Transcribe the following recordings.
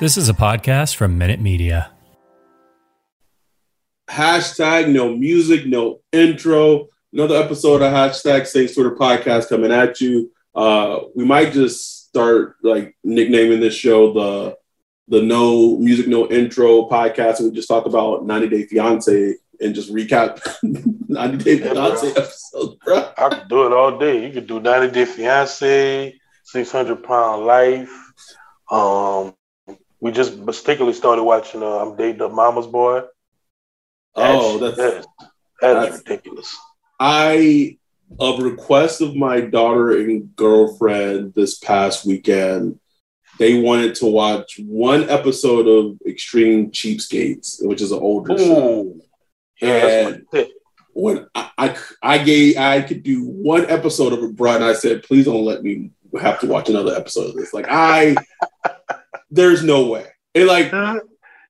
This is a podcast from Minute Media. Hashtag no music, no intro. Another episode of hashtag same sort of podcast coming at you. Uh, we might just start like nicknaming this show the the no music, no intro podcast. And we just talk about 90 Day Fiance and just recap 90 Day Fiance episodes, bro. I could do it all day. You could do 90 Day Fiance, 600 Pound Life. Um, we just mistakenly started watching uh, I'm Dating a Mama's Boy. Oh, that's, that's, that is that's- ridiculous. I a request of my daughter and girlfriend this past weekend. They wanted to watch one episode of Extreme Cheapskates, which is an older show. Yeah, And when I, I I gave I could do one episode of it, bro, and I said, please don't let me have to watch another episode of this. Like I, there's no way. It like Yeah,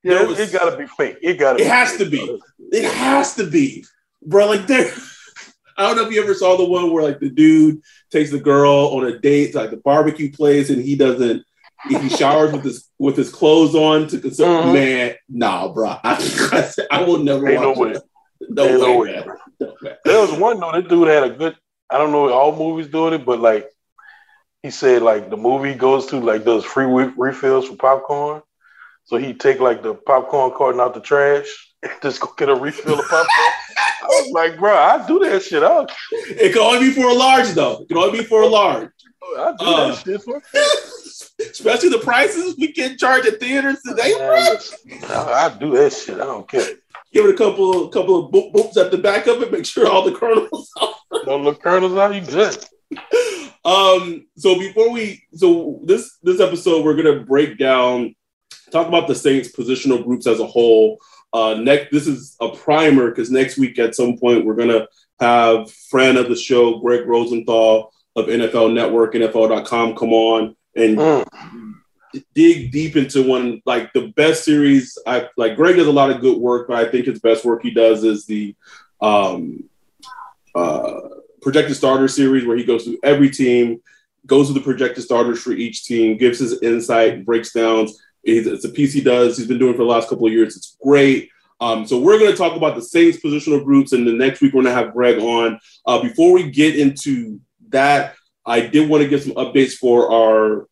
it, was- it gotta be fake. It gotta. It has to be. It has to be, bro. Like there. I don't know if you ever saw the one where like the dude takes the girl on a date to like the barbecue place and he doesn't. He showers with his with his clothes on to consult. Mhm. Man, nah, bro. I, I, I will never Ain't no watch way. it. No Ain't way, no way. No way. There was one though. That dude had a good. I don't know. All movies doing it, but like he said, like the movie goes to like does free refills for popcorn. So he take like the popcorn carton out the trash and just go get a refill of popcorn. I was like, bro, I do that shit. I'll, It can only be for a large though. It can only be for a large. I do Uh. that shit for. Especially the prices we can charge at theaters today, bro. I, I do that shit. I don't care. Give it a couple, couple of boop, boops at the back of it. Make sure all the kernels Don't look kernels out. You good? um so before we so this this episode we're gonna break down talk about the saints positional groups as a whole uh next this is a primer because next week at some point we're gonna have friend of the show greg rosenthal of nfl network nfl.com come on and Mm. dig deep into one like the best series i like greg does a lot of good work but i think his best work he does is the um uh projected starter series where he goes through every team, goes through the projected starters for each team, gives his insight, breaks down. It's, it's a piece he does. He's been doing for the last couple of years. It's great. Um, so we're going to talk about the Saints positional groups, and the next week we're going to have Greg on. Uh, before we get into that, I did want to give some updates for our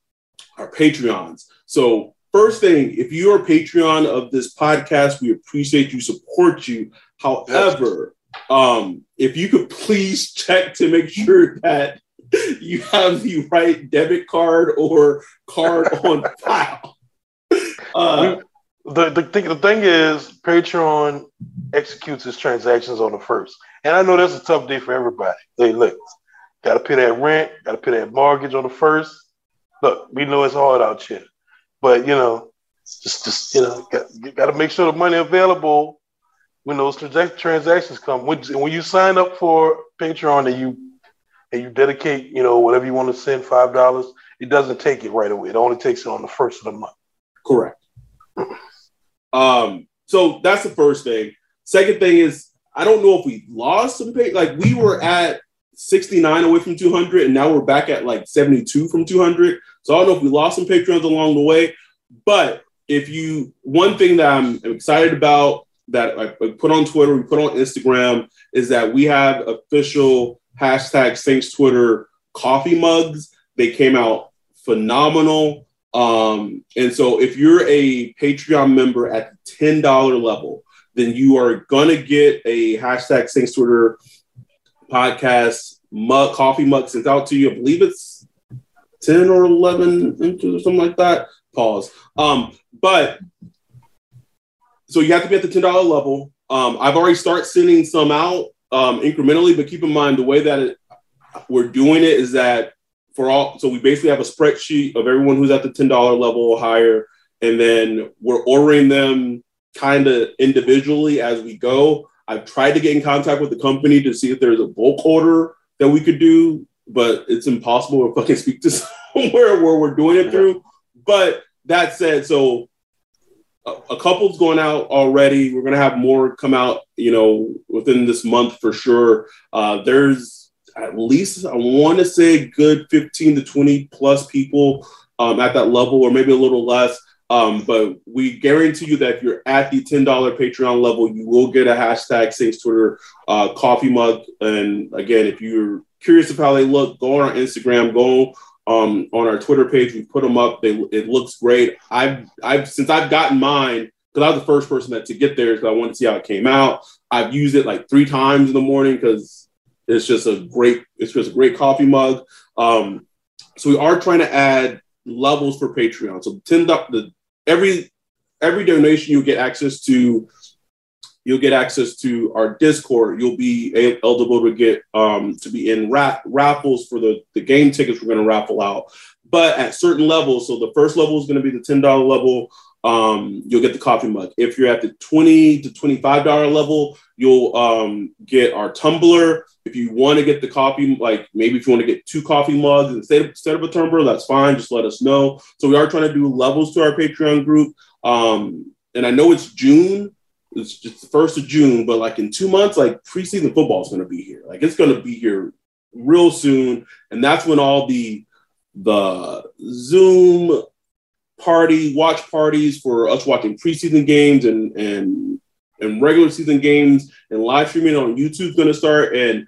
our Patreons. So first thing, if you are a Patreon of this podcast, we appreciate you, support you. However, um, if you could please check to make sure that you have the right debit card or card on file. Uh, The, the, thing, the thing is, Patreon executes its transactions on the first. And I know that's a tough day for everybody. Hey, look, got to pay that rent, got to pay that mortgage on the first. Look, we know it's hard out here. But, you know, just, just you know, got, you got to make sure the money available when those transac- transactions come. When, when you sign up for Patreon and you and you dedicate, you know, whatever you want to send, $5, it doesn't take it right away. It only takes it on the first of the month. Correct. Um, so that's the first thing. Second thing is, I don't know if we lost some pay. Like we were at 69 away from 200, and now we're back at like 72 from 200. So I don't know if we lost some patrons along the way. But if you, one thing that I'm excited about that I put on Twitter, we put on Instagram, is that we have official hashtag Saints Twitter coffee mugs. They came out phenomenal. Um, and so if you're a Patreon member at the $10 level, then you are gonna get a hashtag Saints Twitter podcast mug coffee mug sent out to you. I believe it's 10 or 11 inches or something like that. Pause. Um, but so you have to be at the $10 level. Um, I've already started sending some out um, incrementally, but keep in mind the way that it, we're doing it is that for all, so we basically have a spreadsheet of everyone who's at the $10 level or higher, and then we're ordering them kind of individually as we go. I've tried to get in contact with the company to see if there's a bulk order that we could do, but it's impossible to fucking speak to somewhere where we're doing it through. But that said, so a, couple's going out already. We're gonna have more come out, you know, within this month for sure. Uh, there's at least I want to say good 15 to 20 plus people um, at that level, or maybe a little less. Um, but we guarantee you that if you're at the $10 Patreon level, you will get a hashtag Saints Twitter uh, coffee mug. And again, if you're curious of how they look, go on our Instagram, go um, on our Twitter page. We put them up. They, it looks great. I've, I've since I've gotten mine because I was the first person that to get there because I wanted to see how it came out. I've used it like three times in the morning because it's just a great it's just a great coffee mug. Um, so we are trying to add levels for Patreon. So ten the every every donation you'll get access to you'll get access to our discord. You'll be eligible to get um, to be in ra- raffles for the, the game tickets we're going to raffle out. But at certain levels so the first level is going to be the $10 level um, you'll get the coffee mug. If you're at the 20 to $25 level you'll um, get our tumbler. If you want to get the coffee like maybe if you want to get two coffee mugs instead of, instead of a tumbler that's fine just let us know. So we are trying to do levels to our patreon group um, and i know it's june it's just the first of June, but like in two months, like preseason football is going to be here. Like it's going to be here real soon, and that's when all the the Zoom party watch parties for us watching preseason games and and and regular season games and live streaming on YouTube is going to start. And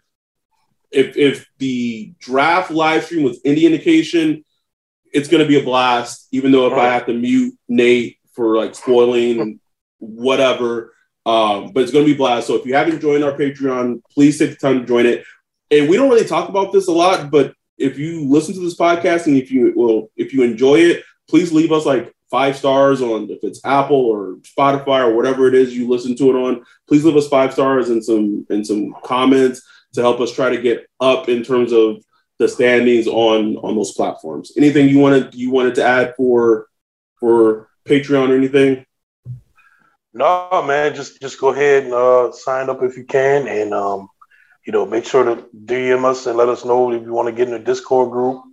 if if the draft live stream was any indication, it's going to be a blast. Even though if I have to mute Nate for like spoiling whatever. Um, but it's going to be blast. So if you haven't joined our Patreon, please take the time to join it. And we don't really talk about this a lot, but if you listen to this podcast and if you well, if you enjoy it, please leave us like five stars on if it's Apple or Spotify or whatever it is you listen to it on. Please leave us five stars and some and some comments to help us try to get up in terms of the standings on on those platforms. Anything you wanted you wanted to add for for Patreon or anything? No, man, just just go ahead and uh, sign up if you can, and um, you know, make sure to DM us and let us know if you want to get in the Discord group,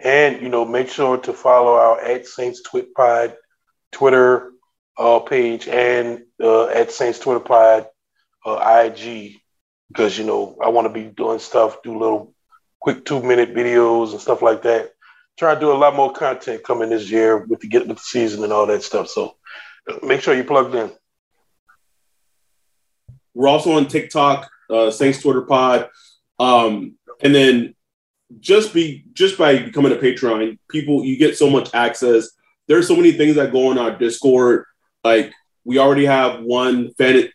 and you know, make sure to follow our at Saints Twit Pod Twitter uh, page and uh, at Saints Twitter Pod uh, IG, because you know, I want to be doing stuff, do little quick two minute videos and stuff like that. Try to do a lot more content coming this year with the get with the season and all that stuff. So make sure you plugged in. We're also on TikTok, uh, Saints Twitter Pod, um, and then just be just by becoming a Patreon, people you get so much access. There's so many things that go on our Discord. Like we already have one fan-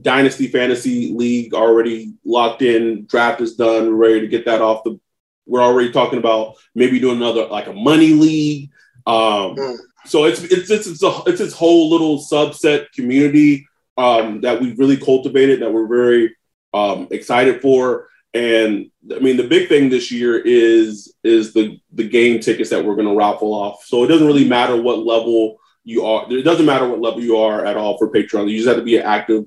Dynasty Fantasy League already locked in. Draft is done. We're ready to get that off the. We're already talking about maybe doing another like a money league. Um, mm so it's it's it's it's, a, it's this whole little subset community um, that we've really cultivated that we're very um, excited for. And I mean, the big thing this year is is the the game tickets that we're going to raffle off. So it doesn't really matter what level you are. It doesn't matter what level you are at all for Patreon. You just have to be an active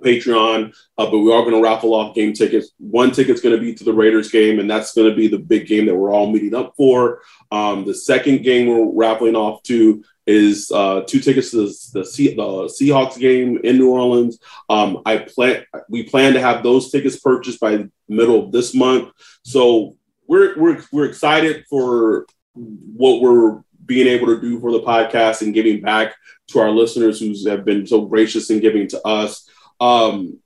Patreon, uh, but we are going to raffle off game tickets. One ticket's going to be to the Raiders game, and that's going to be the big game that we're all meeting up for. Um, the second game we're raffling off to is uh, two tickets to the, the, C, the Seahawks game in New Orleans. Um, I plan we plan to have those tickets purchased by middle of this month. So we're we're we're excited for what we're being able to do for the podcast and giving back to our listeners who have been so gracious in giving to us. Um,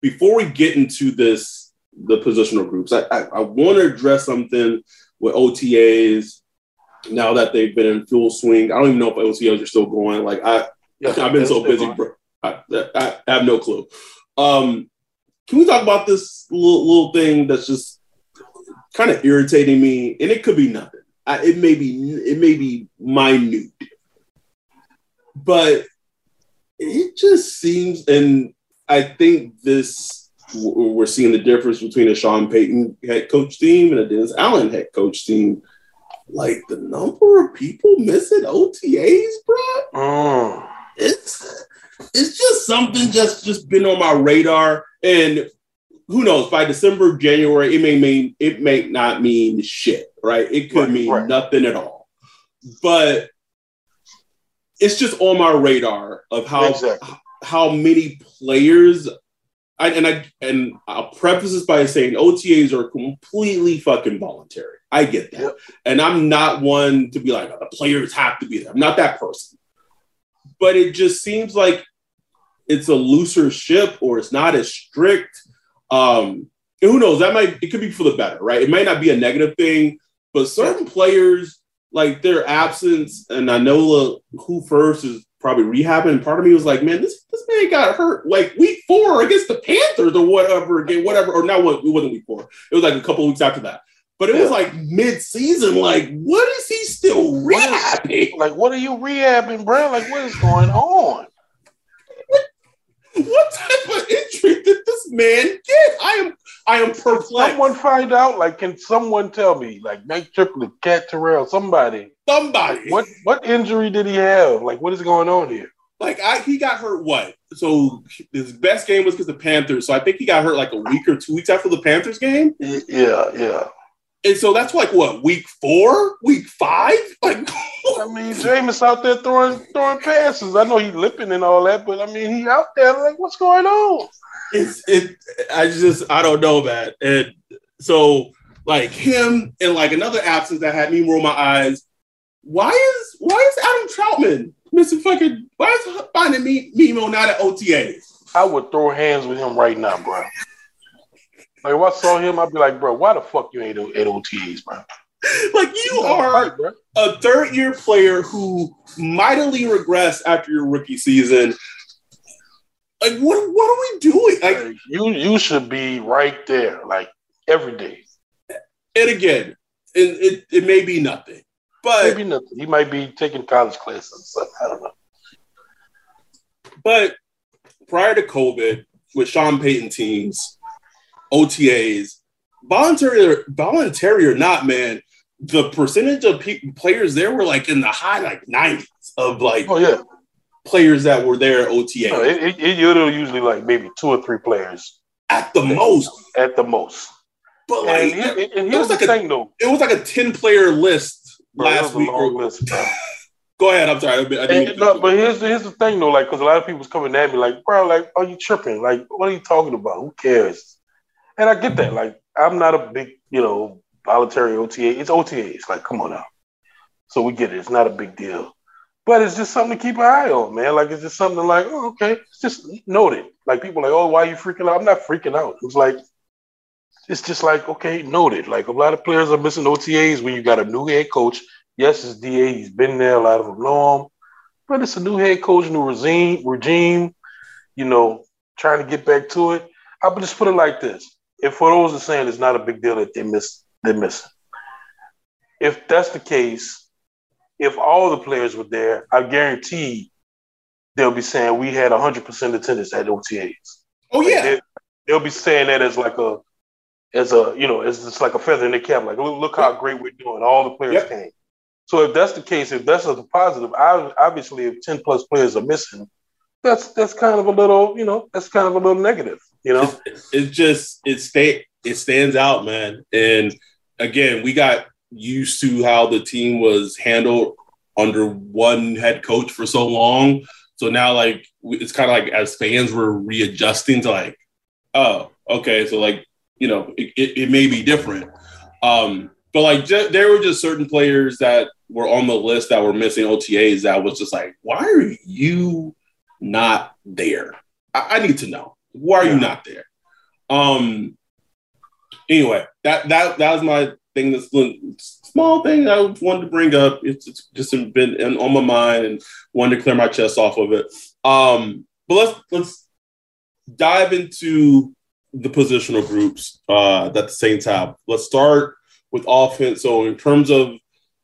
before we get into this, the positional groups, I, I, I want to address something with OTAs now that they've been in full swing. I don't even know if OTAs are still going. Like I, yeah, I've been so busy, bro. I, I, I, have no clue. Um, can we talk about this little, little thing that's just kind of irritating me? And it could be nothing. I, it may be it may be minute, but it just seems, and I think this we're seeing the difference between a Sean Payton head coach team and a Dennis Allen head coach team. Like the number of people missing OTAs, bro. Oh. Mm. It's it's just something just just been on my radar, and who knows? By December, January, it may mean it may not mean shit, right? It could right, mean right. nothing at all. But it's just on my radar of how exactly. How many players I, and I and I'll preface this by saying OTAs are completely fucking voluntary. I get that, and I'm not one to be like the players have to be there. I'm not that person, but it just seems like it's a looser ship or it's not as strict. Um, who knows? That might it could be for the better, right? It might not be a negative thing, but certain players like their absence, and I know who first is probably rehabbing. And part of me was like, man, this man got hurt like week four against the Panthers or whatever again, whatever. Or not what it wasn't week four. It was like a couple weeks after that. But it yeah. was like mid-season. Like, what is he still rehabbing? Like, what are you rehabbing, bro? Like, what is going on? what type of injury did this man get? I am I am perplexed. someone find out? Like, can someone tell me? Like Mike Triplett, Cat Terrell, somebody. Somebody. What what injury did he have? Like, what is going on here? Like I, he got hurt what? So his best game was because the Panthers. So I think he got hurt like a week or two weeks after the Panthers game. Yeah, yeah. And so that's like what week four, week five. Like, I mean, Jameis out there throwing throwing passes. I know he's lipping and all that, but I mean, he out there like, what's going on? It's it. I just I don't know, man. And so like him and like another absence that had me roll my eyes. Why is why is Adam Trautman missing fucking? Why is finding me Mimo not at OTAs? I would throw hands with him right now, bro. Like if I saw him, I'd be like, bro, why the fuck you ain't at OTAs, bro? Like you are a third year player who mightily regressed after your rookie season. Like what what are we doing? Like you you should be right there, like every day. And again, it, it, it may be nothing. But maybe nothing. He might be taking college classes. I don't know. But prior to COVID, with Sean Payton teams, OTAs, voluntary, voluntary or not, man, the percentage of pe- players there were like in the high like 90s of like oh yeah players that were there at OTA. No, it, it, it usually like maybe two or three players at the most. At the most. But like, and, and, and here's like the thing, though. It was like a ten player list last week. Or, list, Go ahead. I'm sorry. I didn't no, but here's here's the thing though. Like, because a lot of people's coming at me like, bro, like, are you tripping? Like, what are you talking about? Who cares? And I get that. Like, I'm not a big, you know, voluntary OTA. It's OTAs. Like, come on now. So we get it. It's not a big deal. But it's just something to keep an eye on, man. Like, it's just something like, oh, okay. It's just noted. Like, people like, oh, why are you freaking out? I'm not freaking out. It's like, it's just like, okay, noted. Like, a lot of players are missing OTAs when you got a new head coach. Yes, it's DA. He's been there. A lot of them know him. But it's a new head coach, new regime, regime, you know, trying to get back to it. I would just put it like this if for those are saying it's not a big deal that they miss, they're missing. If that's the case, if all the players were there, I guarantee they'll be saying we had 100% attendance at OTAs. Oh yeah, like they, will be saying that as like a, as a you know, as just like a feather in the cap. Like look, look how great we're doing. All the players yep. came. So if that's the case, if that's a positive, obviously if 10 plus players are missing, that's that's kind of a little, you know, that's kind of a little negative. You know, it's, it's just it stay it stands out, man. And again, we got used to how the team was handled under one head coach for so long. So now, like, it's kind of like as fans we're readjusting to like, oh, okay, so like, you know, it, it, it may be different. Um, but like, j- there were just certain players that were on the list that were missing OTAs that was just like, why are you not there? I, I need to know. Why are yeah. you not there? Um. Anyway, that that that was my thing. This small thing I wanted to bring up. It's, it's just been on my mind and wanted to clear my chest off of it. Um. But let's let's dive into the positional groups uh, that the Saints have. Let's start with offense. So in terms of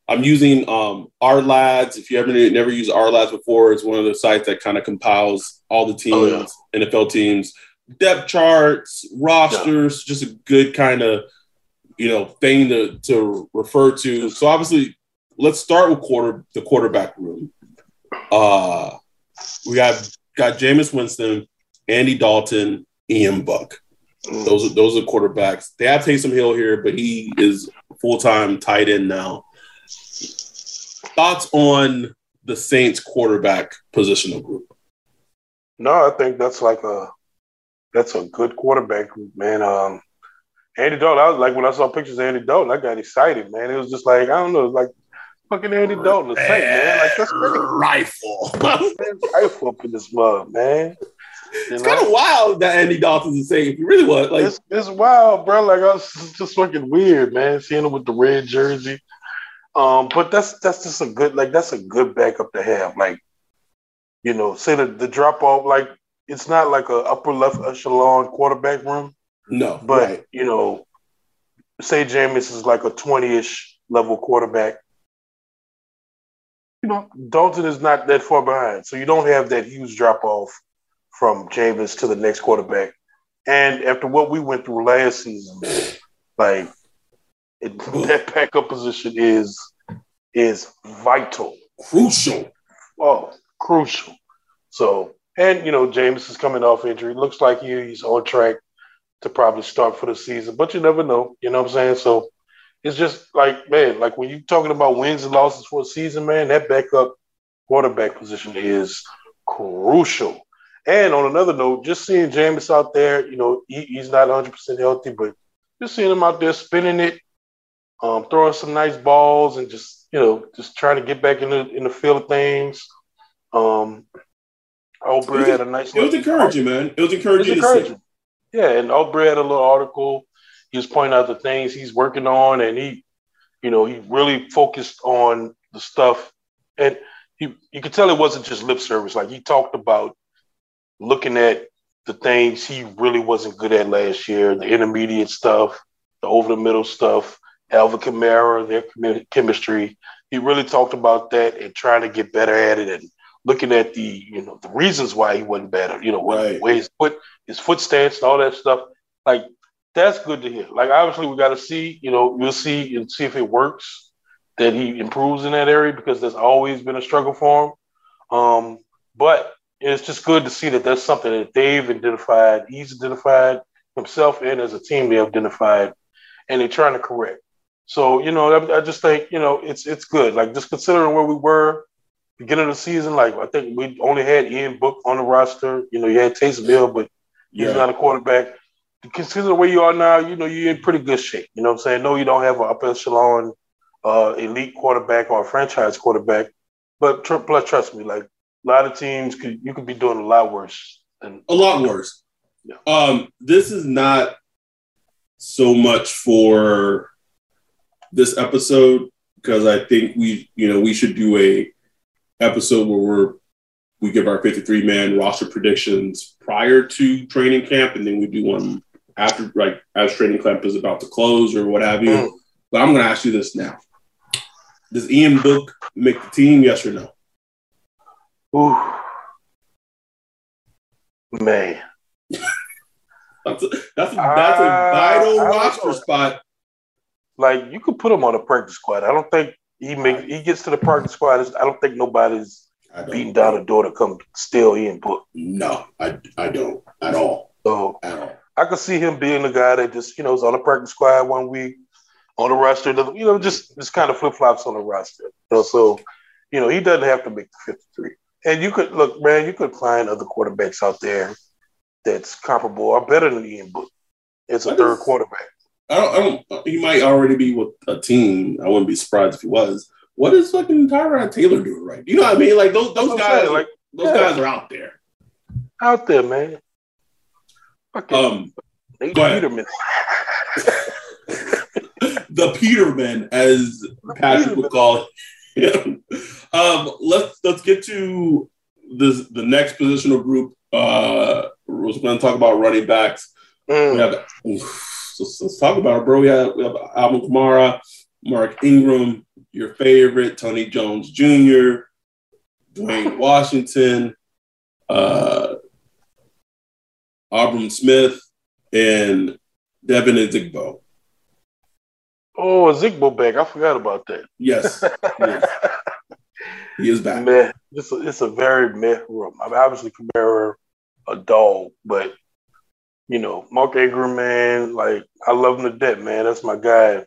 I'm using um, Ourlads. If you ever never used Ourlads before, it's one of the sites that kind of compiles all the teams, oh, yeah. NFL teams, depth charts, rosters, yeah. just a good kind of you know thing to to refer to. So obviously, let's start with quarter the quarterback room. Uh, we got got Jameis Winston, Andy Dalton, Ian Book. Those are those are quarterbacks. They have Taysom Hill here, but he is full time tight end now. Thoughts on the Saints quarterback positional group? No, I think that's like a that's a good quarterback group, man. Um, Andy Dalton, I was like when I saw pictures of Andy Dalton, I got excited, man. It was just like I don't know, like fucking Andy Dalton, the Saint, man. Like that's crazy. rifle, rifle up in this mug, man. It's kind of wild that Andy Dalton's the same. If you really want, like, it's, it's wild, bro. Like, I was just fucking weird, man. Seeing him with the red jersey. Um, but that's that's just a good, like, that's a good backup to have. Like, you know, say the, the drop off, like, it's not like a upper left echelon quarterback room. No, but right. you know, say Jameis is like a twenty ish level quarterback. You know, Dalton is not that far behind, so you don't have that huge drop off from Jameis to the next quarterback. And after what we went through last season, like it, that backup position is is vital, crucial. Oh, crucial. So, and you know, James is coming off injury. Looks like he, he's on track to probably start for the season, but you never know. You know what I'm saying? So, it's just like man, like when you're talking about wins and losses for a season, man, that backup quarterback position is crucial. And on another note, just seeing Jameis out there, you know, he, he's not 100% healthy, but just seeing him out there spinning it, um, throwing some nice balls, and just you know, just trying to get back in the in the field of things. Um, Aubrey had a nice. It was encouraging, man. It was encouraging. It was encouraging. Yeah, and Aubrey had a little article. He was pointing out the things he's working on, and he, you know, he really focused on the stuff, and he you could tell it wasn't just lip service. Like he talked about looking at the things he really wasn't good at last year, the intermediate stuff, the over the middle stuff, Alvin Kamara, their chemistry. He really talked about that and trying to get better at it and looking at the, you know, the reasons why he wasn't better, you know, right. where his foot, his foot stance and all that stuff. Like that's good to hear. Like obviously we got to see, you know, we'll see and see if it works that he improves in that area because there's always been a struggle for him. Um, but it's just good to see that that's something that they've identified, he's identified himself, and as a team they have identified, and they're trying to correct. So you know, I, I just think you know it's it's good. Like just considering where we were beginning of the season, like I think we only had Ian Book on the roster. You know, you had Taysom Hill, but he's yeah. not a quarterback. Consider where you are now, you know, you're in pretty good shape. You know what I'm saying? No, you don't have an upper echelon uh, elite quarterback or a franchise quarterback. But tr- plus, trust me, like a lot of teams could you could be doing a lot worse than a lot worse. Yeah. Um, this is not so much for this episode because I think we, you know, we should do a episode where we're we give our 53 man roster predictions prior to training camp, and then we do one after, like as training camp is about to close or what have you. Mm. But I'm going to ask you this now: Does Ian Book make the team? Yes or no? Ooh. Man. that's a, that's a, that's a vital uh, roster spot. Like you could put him on a practice squad. I don't think he make he gets to the practice squad. I don't think nobody's beating down the door to come steal Ian Book. No, I, I don't at all. So at all. I could see him being the guy that just you know is on the practice squad one week, on the roster, you know, just just kind of flip flops on the roster. You know, so you know, he doesn't have to make the 53. And you could look, man, you could find other quarterbacks out there that's comparable or better than Ian Book. It's a third is- quarterback. I don't, I don't. He might already be with a team. I wouldn't be surprised if he was. What is fucking Tyrod Taylor doing right? You know what I mean? Like those those That's what I'm guys, saying, like those yeah. guys are out there. out there, man. Fucking Um, Nate. Peterman. the Peterman, as Patrick would call him. um, let's let's get to the the next positional group. Uh, we're going to talk about running backs. We Mm. have oof, let's, let's talk about it, bro. We have we have Alvin Kamara, Mark Ingram, your favorite, Tony Jones Jr., Dwayne Washington, uh, Abram Smith, and Devine Ozigbo. Oh, Zigbo back. I forgot about that. Yes, yes. he is back. Meh. It's a, it's a very meh room. I mean, obviously, Kamara, a dog, but you know, Mark Ingram, man, like I love him to death, man. That's my guy.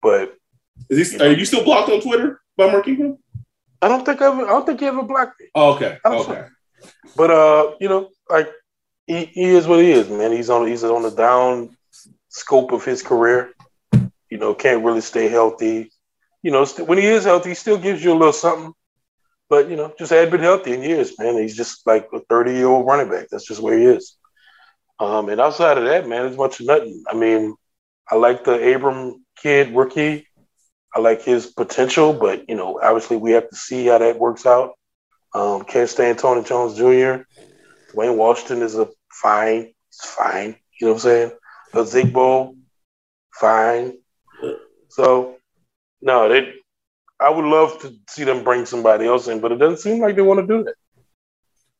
But Is he? Are you still blocked on Twitter by Mark Ingram? I don't think I ever, I don't think he ever blocked me. Oh, okay, okay. But uh, you know, like he, he is what he is, man. He's on he's on the down scope of his career. Know, can't really stay healthy. You know, st- when he is healthy, he still gives you a little something. But you know, just had been healthy in years, man. He's just like a thirty year old running back. That's just where he is. Um, and outside of that, man, it's much of nothing. I mean, I like the Abram kid rookie. I like his potential, but you know, obviously we have to see how that works out. Um, can't stand Tony Jones Jr. Wayne Washington is a fine, fine. You know what I'm saying? The Zigbo, fine. So, no, they. I would love to see them bring somebody else in, but it doesn't seem like they want to do that.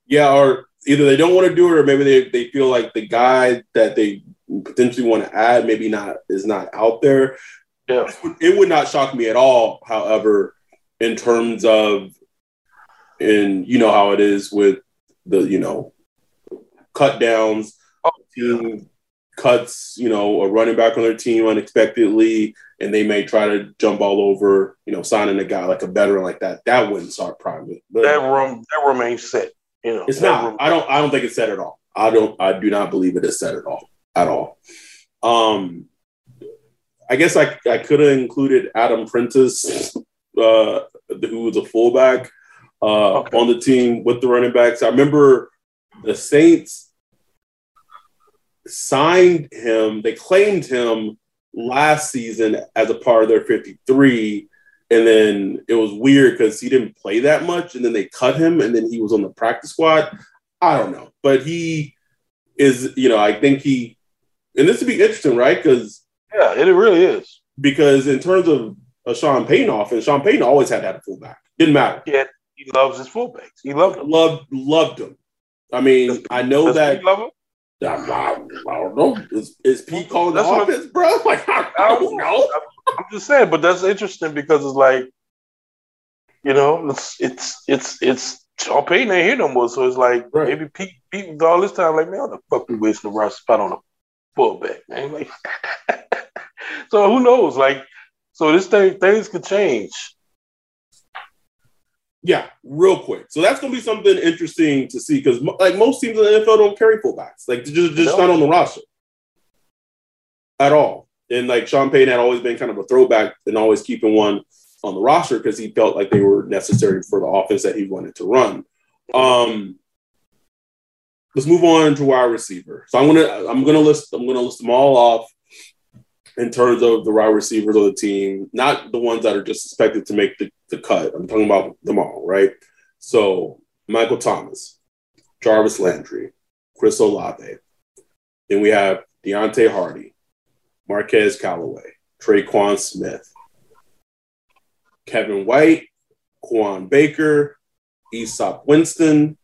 Yeah, or either they don't want to do it, or maybe they, they feel like the guy that they potentially want to add maybe not is not out there. Yeah. It would not shock me at all, however, in terms of, and you know how it is with the you know cut downs, Oh, team cuts, you know, a running back on their team unexpectedly, and they may try to jump all over, you know, signing a guy like a veteran like that. That wouldn't start private. But That room, that room ain't set. You know, it's not. room- I don't. I don't think it's set at all. I don't. I do not believe it is set at all. At all. Um, I guess I I could have included Adam Prentice, uh, who was a fullback, uh, Okay. on the team with the running backs. I remember the Saints signed him. They claimed him last season as a part of their 53 and then it was weird because he didn't play that much and then they cut him and then he was on the practice squad i don't know but he is you know i think he and this would be interesting right because yeah, it really is. because in terms of a sean payton offense sean payton always had that fullback didn't matter Yeah, he loves his fullbacks. He loved them. loved loved him i mean i know that love him? I, I, I don't know is, is pete calling the That's what I'm- bro like i, I don't know I'm just saying, but that's interesting because it's like, you know, it's it's it's it's Sean Payton ain't here no more, so it's like Right. maybe Pete Pete was all this time like, man, what the fuck we wasting the roster spot on a fullback, man? Like, so who knows? Like, so this thing things could change. Yeah, real quick. So that's going to be something interesting to see because, like, most teams in the NFL don't carry fullbacks. Like, just, just No. not on the roster at all. And like Sean Payton had always been kind of a throwback and always keeping one on the roster because he felt like they were necessary for the offense that he wanted to run. Um, let's move on to wide receiver. So I'm gonna I'm gonna list I'm gonna list them all off in terms of the wide receivers of the team, not the ones that are just expected to make the, the cut. I'm talking about them all, right? So Michael Thomas, Jarvis Landry, Chris Olave. Then we have Deonte Harty, Marquez Callaway, Tre'Quan Smith, Kevin White, Kawaan Baker, Easop Winston.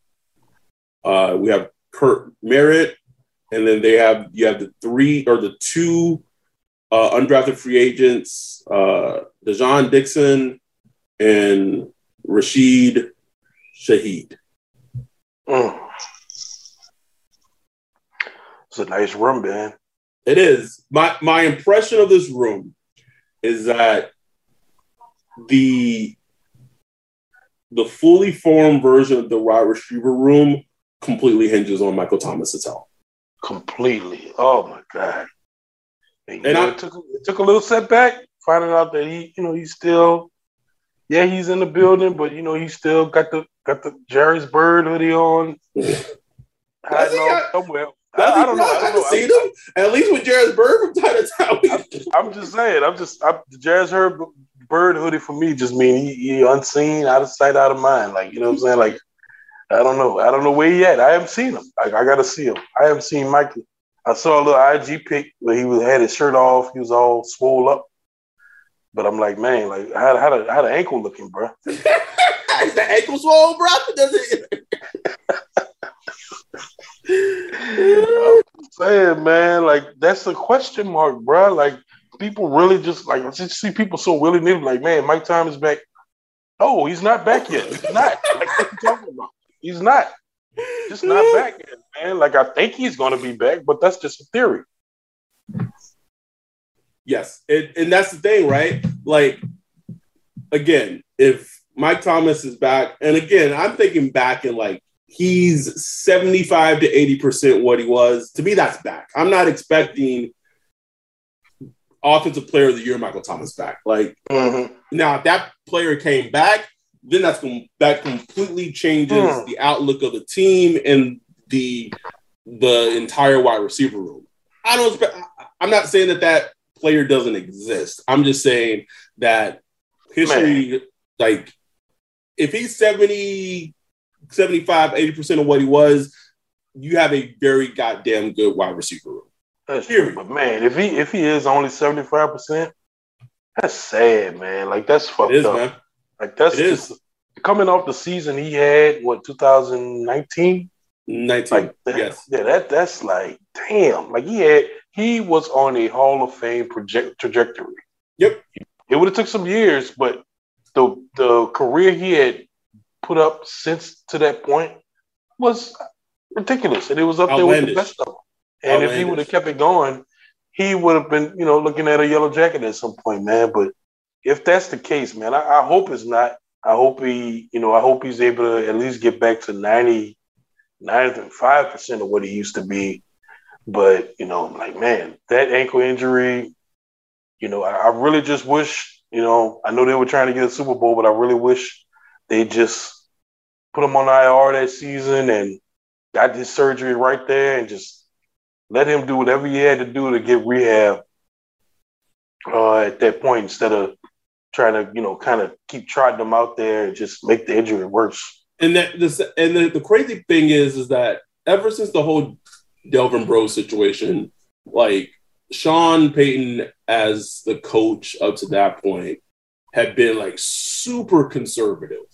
Uh, we have Kirk Merritt, and then they have you have the three or the two uh, undrafted free agents, uh, Dai'Jean Dixon and Rashid Shaheed. Mm. It's a nice room, man. It is my my impression of this room is that the the fully formed version of the wide receiver room completely hinges on Michael Thomas's health. Completely. Oh my god. And, And know, I- it took it took a little setback finding out that he, you know, he's still, yeah, he's in the building, but you know, he still got the got the Jerry's Bird hoodie on. I know somewhere. I, I don't know. bro? I, I don't seen him. At least with Jared Bird from time to time. I'm just saying. I'm just the Jazz Herb Bird hoodie for me just mean he, he unseen, out of sight, out of mind. Like you know what I'm saying. Like I don't know. I don't know where he at. I haven't seen him. Like I gotta see him. I haven't seen Mike. I saw a little IG pic where he was had his shirt off. He was all swole up. But I'm like, man, like how how the how the ankle looking, bro? Is the ankle swole, bro? Does it? I'm saying, man, like that's a question mark, bro. Like people really just like I just see people so willy nilly, like, man, Mike Thomas back. Oh, he's not back yet. He's not. Like what you talking about? He's not. Just not back yet, man. Like I think he's gonna be back, but that's just a theory. Yes, and, and that's the thing, right? Like, again, if Mike Thomas is back, and again, I'm thinking back in like he's 75 to 80 percent what he was. To me, that's back. I'm not expecting offensive player of the year Michael Thomas back. Like Mm-hmm. now, if that player came back, then that's com- that completely changes Hmm. the outlook of the team and the the entire wide receiver room. I don't. Expect, I'm not saying that that player doesn't exist. I'm just saying that history, like, if he's 70, 75, 80 percent of what he was, you have a very goddamn good wide receiver room. That's true. But man, if he if he is only seventy five percent, that's sad, man. Like that's fucked It is, up. man. Like that's It is. just coming off the season he had. What 2019? 19. Like that, yes. yeah, that that's like damn. Like he had he was on a Hall of Fame project trajectory. Yep. It would have took some years, but the the career he had put up since to that point was ridiculous, and it was up there with the best of them. And if he would have kept it going, he would have been, you know, looking at a yellow jacket at some point, man. But if that's the case, man, I, I hope it's not. I hope he, you know, I hope he's able to at least get back to 90, 95% of what he used to be. But, you know, like, man, that ankle injury, you know, I, I really just wish, you know, I know they were trying to get a Super Bowl, but I really wish they just put him on IR that season and got this surgery right there and just let him do whatever he had to do to get rehab uh, at that point instead of trying to, you know, kind of keep trotting them out there and just make the injury worse. And that this and the, the crazy thing is is that ever since the whole Delvin Breaux situation, like Sean Payton as the coach up to that point had been like super conservative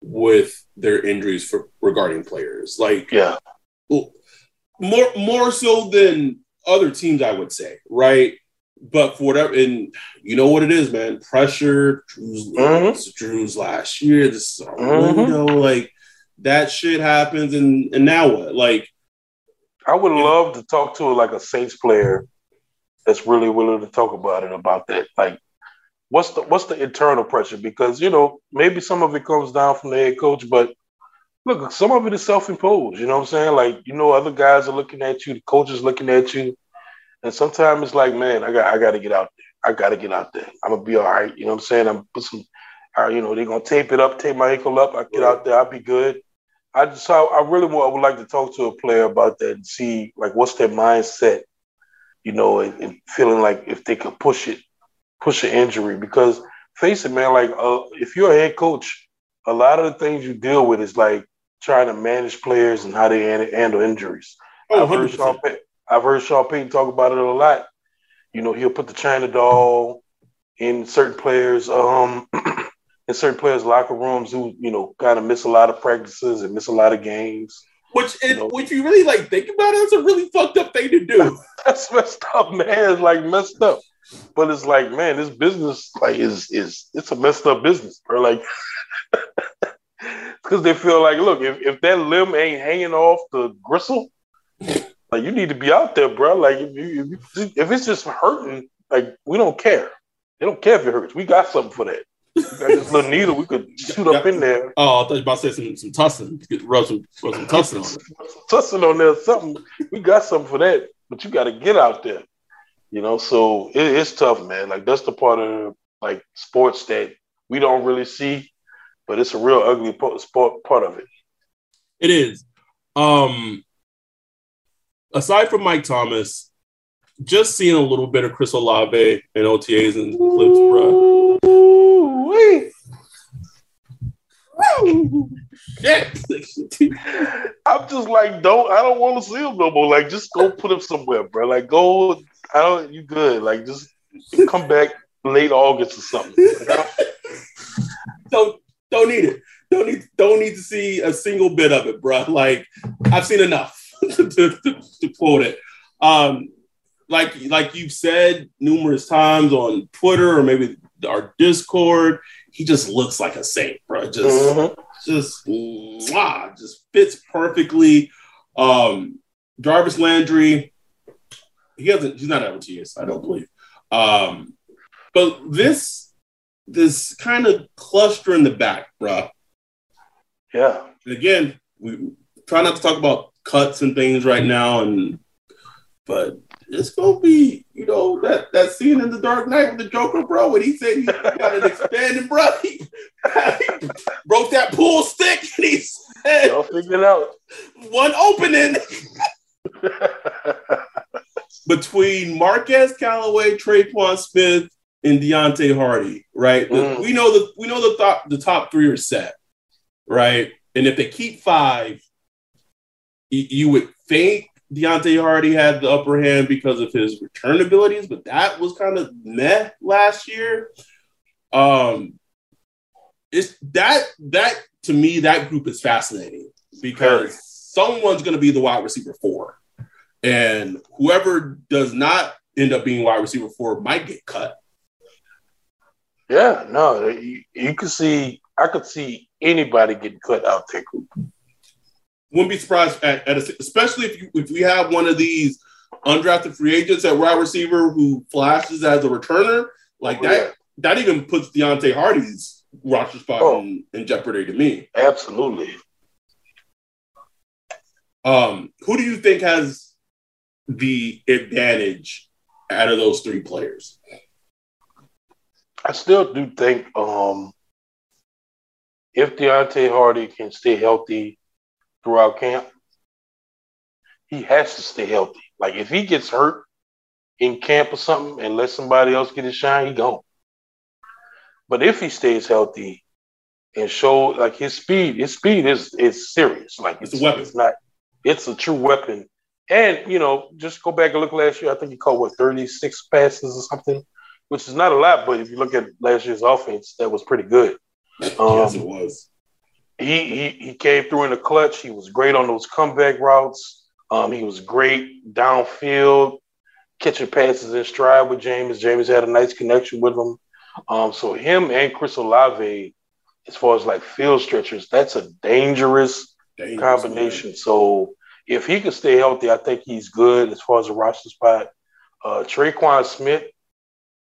with their injuries for regarding players. Like Yeah. more more so than other teams, I would say, right? But for whatever, and you know what it is, man. Pressure, Drew's, Mhm. Drew's last year. This is our Mhm. window. Like that shit happens, and and now what? Like, I would love to talk to like a Saints player that's really willing to talk about it about that. Like, what's the what's the internal pressure? Because you know maybe some of it comes down from the head coach, but look, some of it is self imposed. You know what I'm saying? Like, you know, other guys are looking at you, the coach is looking at you, and sometimes it's like, man, I got I got to get out there. I got to get out there. I'm gonna be all right. You know what I'm saying? I'm put some. Uh, you know, they're gonna tape it up, tape my ankle up. I get out there, I'll be good. I just, I, I really want, I would like to talk to a player about that and see, like, what's their mindset, you know, and, and feeling like if they could push it, push an injury. Because face it, man, like, uh, if you're a head coach, a lot of the things you deal with is like trying to manage players and how they handle injuries. oh, I've heard 100%. Sean Pay- I've heard Sean Payton talk about it a lot. You know, he'll put the China doll in certain players, um, in certain players' locker rooms who, you know, kind of miss a lot of practices and miss a lot of games. Which, No. which you really like think about it, it's a really fucked up thing to do. That's messed up, man. It's like messed up. But it's like, man, this business like is is it's a messed up business, bro. Like because they feel like, look, if, if that limb ain't hanging off the gristle, like you need to be out there, bro. Like if you, if, if it's just hurting, like we don't care. They don't care if it hurts. We got something for that. got this little needle we could shoot up in there. Oh, I thought you about to say some some tussin. Get rub some rub some tussin on. Tussin on there, something. We got something for that, but you got to get out there. You know, so it, it's tough, man. Like that's the part of like sports that we don't really see, but it's a real ugly part, sport, part of it. It is. Um, aside from Mike Thomas, just seeing a little bit of Chris Olave and OTAs and clips, bro. I'm just like, don't I don't want to see him no more. Like, just go put him somewhere, bro. Like, go. I don't. You good? Like, just come back late August or something. don't don't need it. Don't need don't need to see a single bit of it, bro. Like I've seen enough to, to, to quote it. Um, like like you've said numerous times on Twitter or maybe our Discord, he just looks like a saint, bro. Just Mhm. just mwah, just fits perfectly. Um, Jarvis Landry, he hasn't. He's not at OTS, I don't believe. Um, but this this kind of cluster in the back, bro. Yeah. And again, we try not to talk about cuts and things right now, and but it's gonna be, you know, that that scene in the Dark Knight with the Joker, bro, when he said he got an expanding bro. He, he broke that pool stick, and he said Y'all figure it out. one opening between Marquez Callaway, Tre'Quan Smith, and Deonte Harty, right? The- Mm. we know the we know the top the top three are set, right? And if they keep five, you would think Deonte Harty had the upper hand because of his return abilities, but that was kind of meh last year. Um, it's that that to me that group is fascinating because someone's going to be the wide receiver four, and whoever does not end up being wide receiver four might get cut. Yeah, no, you, you could see. I could see anybody getting cut out there. Wouldn't be surprised at, at a, especially if you if we have one of these undrafted free agents at wide receiver who flashes as a returner like that. Yeah. That even puts Deonte Harty's roster spot Oh. in, in jeopardy to me. Absolutely. Um, who do you think has the advantage out of those three players? I still do think um, if Deonte Harty can stay healthy throughout camp, he has to stay healthy. Like if he gets hurt in camp or something and let somebody else get his shine, he gone. But if he stays healthy and show like his speed, his speed is is serious. Like It's a weapon. It's not. It's a true weapon. And you know, just go back and look last year. I think he caught what thirty six passes or something, which is not a lot. But if you look at last year's offense, that was pretty good. Um, yes, it was. He he he came through in the clutch. He was great on those comeback routes. Um, he was great downfield, catching passes in stride with James. James had a nice connection with him. Um, so him and Chris Olave, as far as like field stretchers, that's a dangerous Dangerous, combination. So if he can stay healthy, I think he's good as far as a roster spot. Uh, Tre'Quan Smith,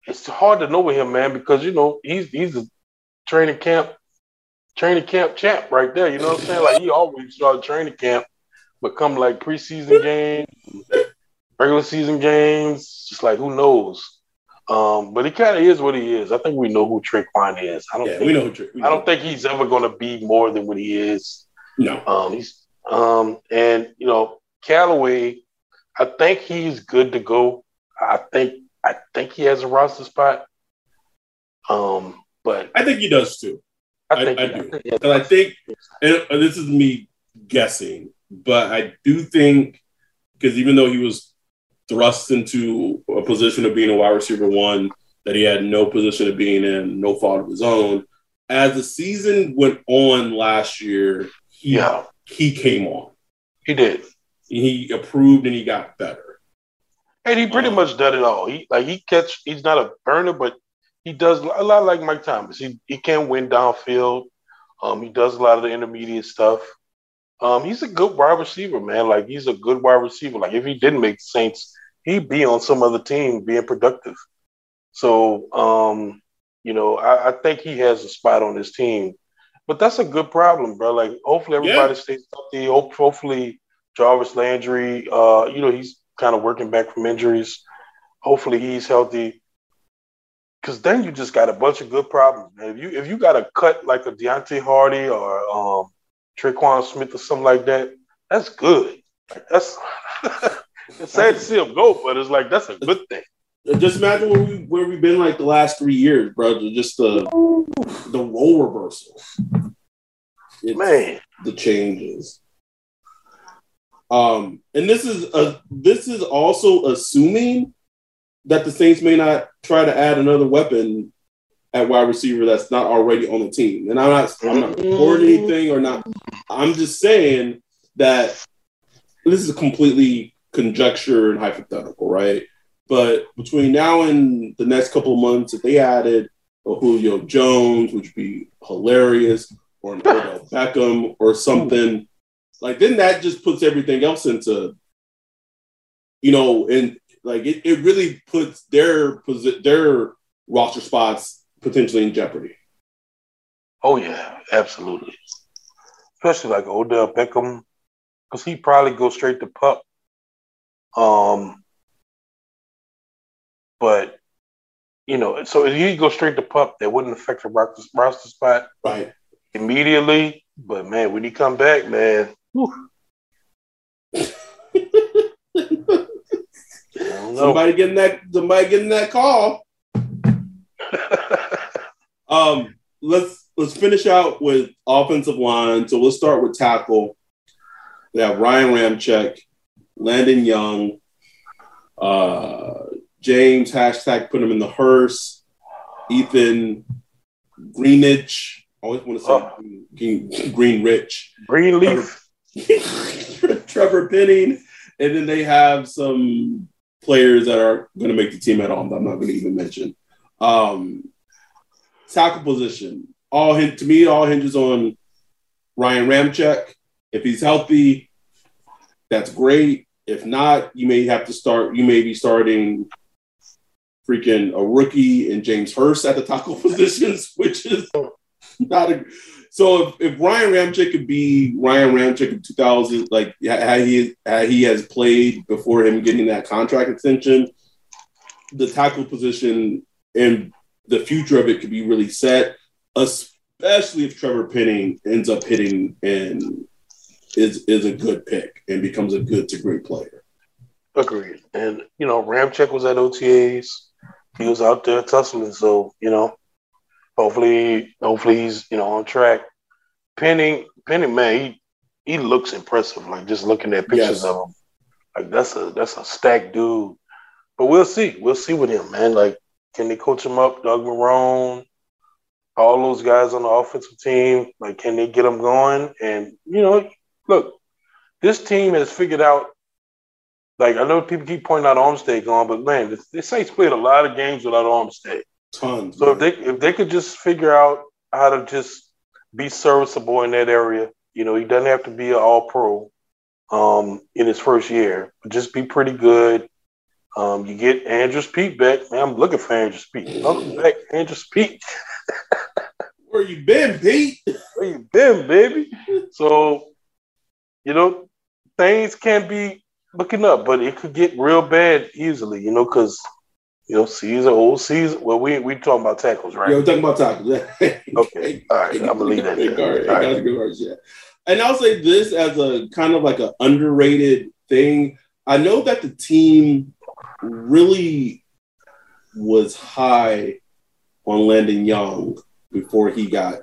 it's hard to know with him, man, because you know he's he's a training camp training camp champ right there. You know what I'm saying? Like he always started training camp, but come like preseason games, regular season games, just like who knows. Um, but he kind of is what he is. I think we know who Tre'Quan is. I don't Yeah, think we know. who- we I don't know. think he's ever going to be more than what he is. No. Um, he's um, and you know Callaway, I think he's good to go. I think I think he has a roster spot. Um, but I think he does too. I think I he- do. think has I think, and and this is me guessing, but I do think because even though he was thrust into a position of being a wide receiver one that he had no position of being in, no fault of his own, as the season went on last year, he yeah, he came on. he did, He improved and he got better. and he pretty Um, much done it all. He like he catch. He's not a burner, but he does a lot like Mike Thomas. He he can win downfield. Um, he does a lot of the intermediate stuff. Um, he's a good wide receiver, man. Like he's a good wide receiver. Like if he didn't make Saints, he'd be on some other team being productive. So um, you know, I, I, think he has a spot on this team. But that's a good problem, bro. Like, hopefully everybody yeah. stays healthy. Hopefully Jarvis Landry, uh, you know, he's kind of working back from injuries. Hopefully he's healthy. Cause then you just got a bunch of good problems. Man. If you if you got a cut like a Deonte Harty or um Tre'Quan Smith or something like that, that's good. Like that's it's sad to see him go, but it's like that's a good thing. Just imagine where we where we've been like the last three years, bro. Just the the role reversal. It's Man, the changes. Um, and this is a this is also assuming that the Saints may not try to add another weapon at wide receiver that's not already on the team. And I'm not I'm not reporting anything or not. I'm just saying that this is completely conjecture and hypothetical, right? But between now and the next couple of months, if they added a Julio Jones, which would be hilarious, or an Odell Beckham or something, like then that just puts everything else into, you know, and like it, it really puts their their roster spots potentially in jeopardy. Oh yeah, absolutely. Especially like Odell Beckham, because he probably go straight to pup. Um, but you know, so if he go straight to pup, that wouldn't affect the roster, roster spot right immediately. But man, when he come back, man, somebody getting that somebody getting that call. um, let's let's finish out with offensive line. So let's start with tackle. We have Ryan Ramczyk, Landon Young, uh, James hashtag put him in the hearse, Ethan Greenidge. I always want to say oh. Green, Greenrich. Greenleaf. Trevor, Trevor Penning. And then they have some players that are going to make the team at all. I'm not going to even mention. Um, tackle position. All to me, all hinges on Ryan Ramczyk. If he's healthy, that's great. If not, you may have to start. You may be starting freaking a rookie and James Hurst at the tackle positions, which is not a. So if, if Ryan Ramczyk could be Ryan Ramczyk in 2000, like how he how he has played before him getting that contract extension, the tackle position and the future of it could be really set, especially if Trevor Penning ends up hitting and is is a good pick and becomes a good to great player. Agreed. And you know, Ramczyk was at OTAs. He was out there tussling. So you know, hopefully, hopefully he's you know on track. Penning, Penning, man, he he looks impressive. Like just looking at pictures yes. of him, like that's a that's a stacked dude. But we'll see. We'll see with him, man. Like, can they coach him up? Doug Marrone, all those guys on the offensive team, like, can they get them going? And you know, look, this team has figured out. Like I know people keep pointing out Armstead gone, but man, the, the Saints played a lot of games without Armstead. Tons. So if they if they could just figure out how to just be serviceable in that area, you know, he doesn't have to be an All Pro um, in his first year, but just be pretty good. Um, you get Andrus Peat back. Man, I'm looking for Andrus Peat. Welcome back, Andrus Peat. Where you been, Peat? Where you been, baby? So, you know, things can be looking up, but it could get real bad easily, you know, because you know, season, old season. Well, we we talking about tackles, right? Yeah, we're talking about tackles. okay, all right. I'm gonna leave that. There. All right. All right. yeah. And I'll say this as a kind of like an underrated thing. I know that the team really was high on Landon Young before he got.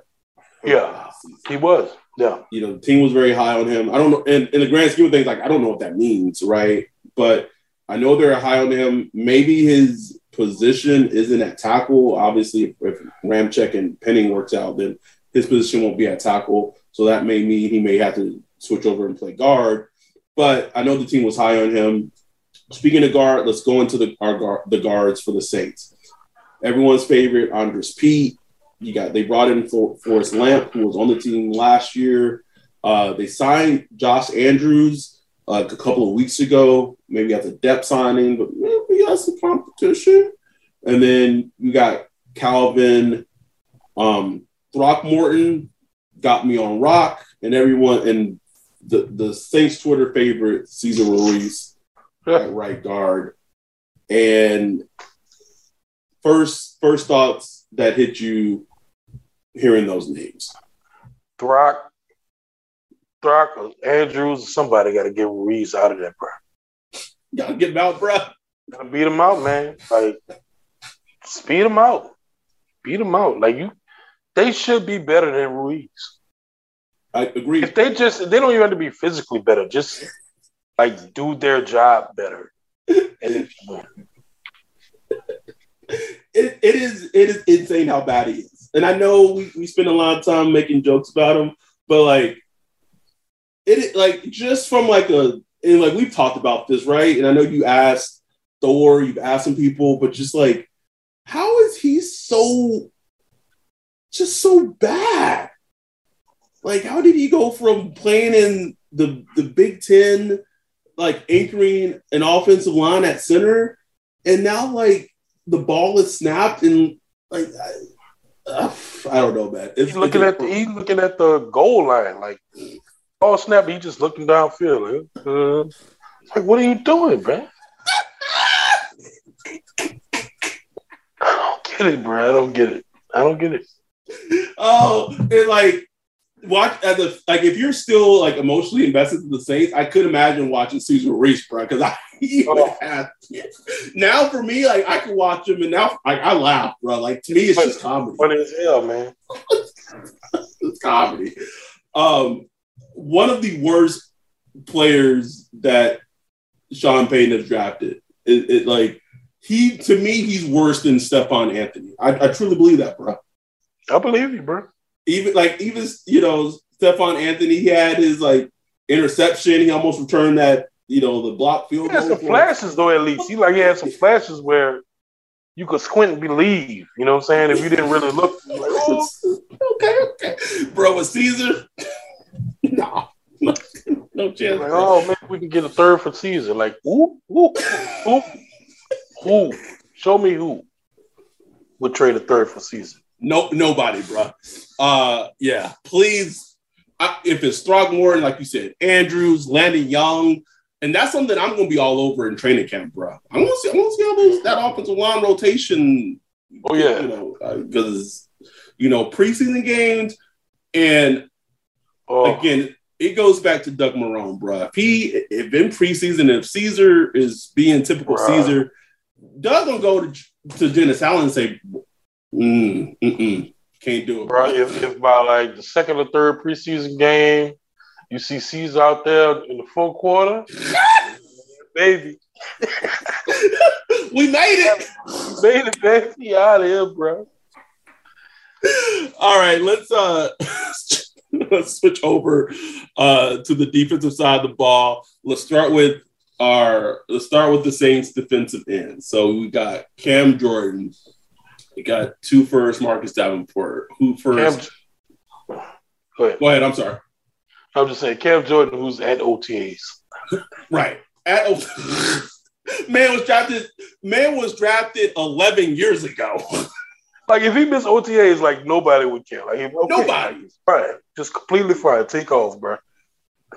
Yeah, he was. Yeah. You know, the team was very high on him. I don't know. And in the grand scheme of things, like, I don't know what that means, right? But I know they're high on him. Maybe his position isn't at tackle. Obviously, if, Ramczyk and Penning works out, then his position won't be at tackle. So that may mean he may have to switch over and play guard. But I know the team was high on him. Speaking of guard, let's go into the our guard, the guards for the Saints. Everyone's favorite, Andrus Peat. You got they brought in for Forrest Lamp, who was on the team last year. Uh, they signed Josh Andrews like a couple of weeks ago, maybe at the depth signing, but maybe that's the competition. And then you got Calvin, um, Throckmorton got me on rock, and everyone and the the Saints Twitter favorite Cesar Ruiz at right guard. And first first thoughts that hit you hearing those names. Throck, Throck, Andrews, somebody got to get Ruiz out of that, bro. Gotta get him out, bro. Gotta beat him out, man. Like, speed him out. Beat him out. Like you, they should be better than Ruiz. I agree. If they just, they don't even have to be physically better. Just like do their job better. And it, it is it is insane how bad he is. And I know we, we spend a lot of time making jokes about him, but like it like just from like a and like we've talked about this, right? And I know you asked Thor, you've asked some people, but just like how is he so just so bad? Like, how did he go from playing in the the Big Ten, like anchoring an offensive line at center, and now like the ball is snapped and like I, I don't know, man. It's, he's looking at the he's looking at the goal line, like ball snap. He just looking downfield. Uh, like, what are you doing, man? I don't get it, bro. I don't get it. I don't get it. Oh, and like watch as a like if you're still like emotionally invested in the Saints, I could imagine watching Cesar Ruiz, bro. Because I oh. have, now for me, like I can watch him and now like I laugh, bro. Like to me, it's just comedy. Funny as hell, man. it's comedy. Um, one of the worst players that Sean Payton has drafted. It, it like he to me, he's worse than Stephone Anthony. I, I truly believe that, bro. I believe you, bro even like even you know Stephone Anthony, he had his like interception. He almost returned that you know the block field. He had some flashes though. At least he like he had some flashes where you could squint and believe. You know what I'm saying? If you didn't really look. Like, oh. okay, okay, bro. With Cesar, no, no, chance. Like, oh man, we can get a third for Cesar. Like, who, who, who, who? Show me who would trade a third for Cesar. No, nobody, bro. Uh, yeah, please. I, if it's Throckmorton, like you said, Andrews, Landon Young, and that's something I'm going to be all over in training camp, bro. I want to see. I want to see how those that offensive line rotation. Oh yeah, you know, because uh, you know preseason games, and oh. again, it goes back to Doug Marrone, bro. If he, if in preseason, if Cesar is being typical Bruh. Cesar, Doug gonna go to to Dennis Allen and say, Mm, mm-mm. Can't do it, bro. If, if by like the second or third preseason game, you see Cesar out there in the full quarter, baby. we made it. We made it, baby. Out of here, bro. All right, let's uh let's switch over uh to the defensive side of the ball. Let's start with our let's start with the Saints defensive end. So we got Cam Jordan, We got two first, Marcus Davenport. Who first? Cam, go ahead. Go ahead. I'm sorry. I'm just saying, Cam Jordan, who's at OTAs. right. At man was drafted. Man was drafted 11 years ago. Like if he missed OTAs, like nobody would care. Like okay, nobody. Fine. Just completely fine. Take off, bro.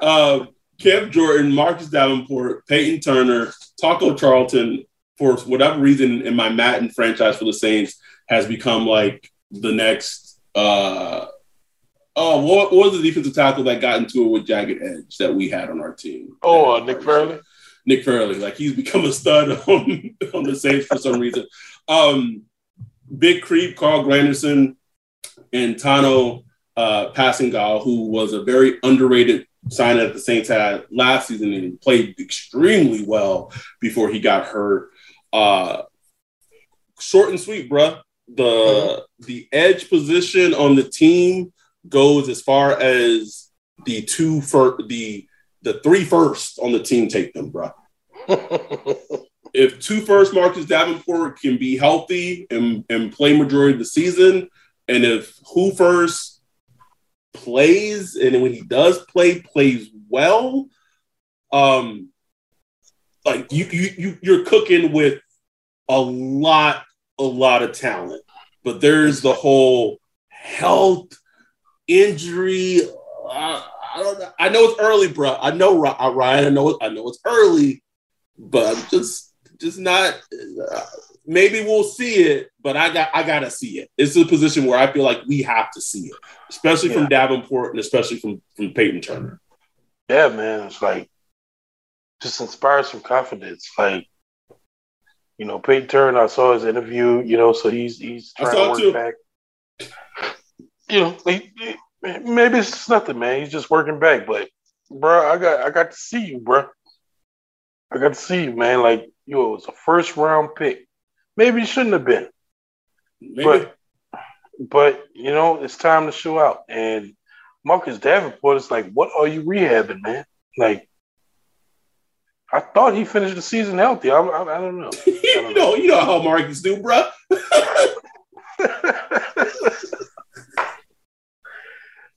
Uh, Cam Jordan, Marcus Davenport, Payton Turner, Taco Charlton, for whatever reason in my Madden franchise for the Saints has become like the next. Uh, oh, what, what, was the defensive tackle that got into it with Jagged Edge that we had on our team? Oh, uh, Nick Fairley. Nick Fairley, like he's become a stud on, on the Saints for some reason. Um, Big Creep, Carl Granderson, and Tano uh, Kpassagnon, who was a very underrated sign at the Saints had last season and played extremely well before he got hurt. Uh, short and sweet, bruh. The the edge position on the team goes as far as the two for the the three first on the team take them, bruh. if two first Marcus Davenport can be healthy and, and play majority of the season, and if who first plays and when he does play, plays well, um, like you you you you're cooking with a lot a lot of talent but there's the whole health injury. Uh, I don't know. I know it's early, bro. I know uh, Ryan. I know. I know it's early, but I'm just just not. Uh, maybe we'll see it, but I got I gotta see it. It's a position where I feel like we have to see it, especially yeah. from Davenport and especially from from Payton Turner. Yeah, man. It's like just inspires some confidence. Like you know, Payton Turner, I saw his interview, you know, so he's he's trying to work too. back. You know, he, he, maybe it's nothing, man. He's just working back. But, bro, I got I got to see you, bro. I got to see you, man. Like, you it was a first round pick. Maybe it shouldn't have been. Maybe. But, but you know, it's time to show out. And Marcus Davenport is like, what are you rehabbing, man? Like, I thought he finished the season healthy. I, I, I don't know. I don't you know, you know how Marcus do, bro.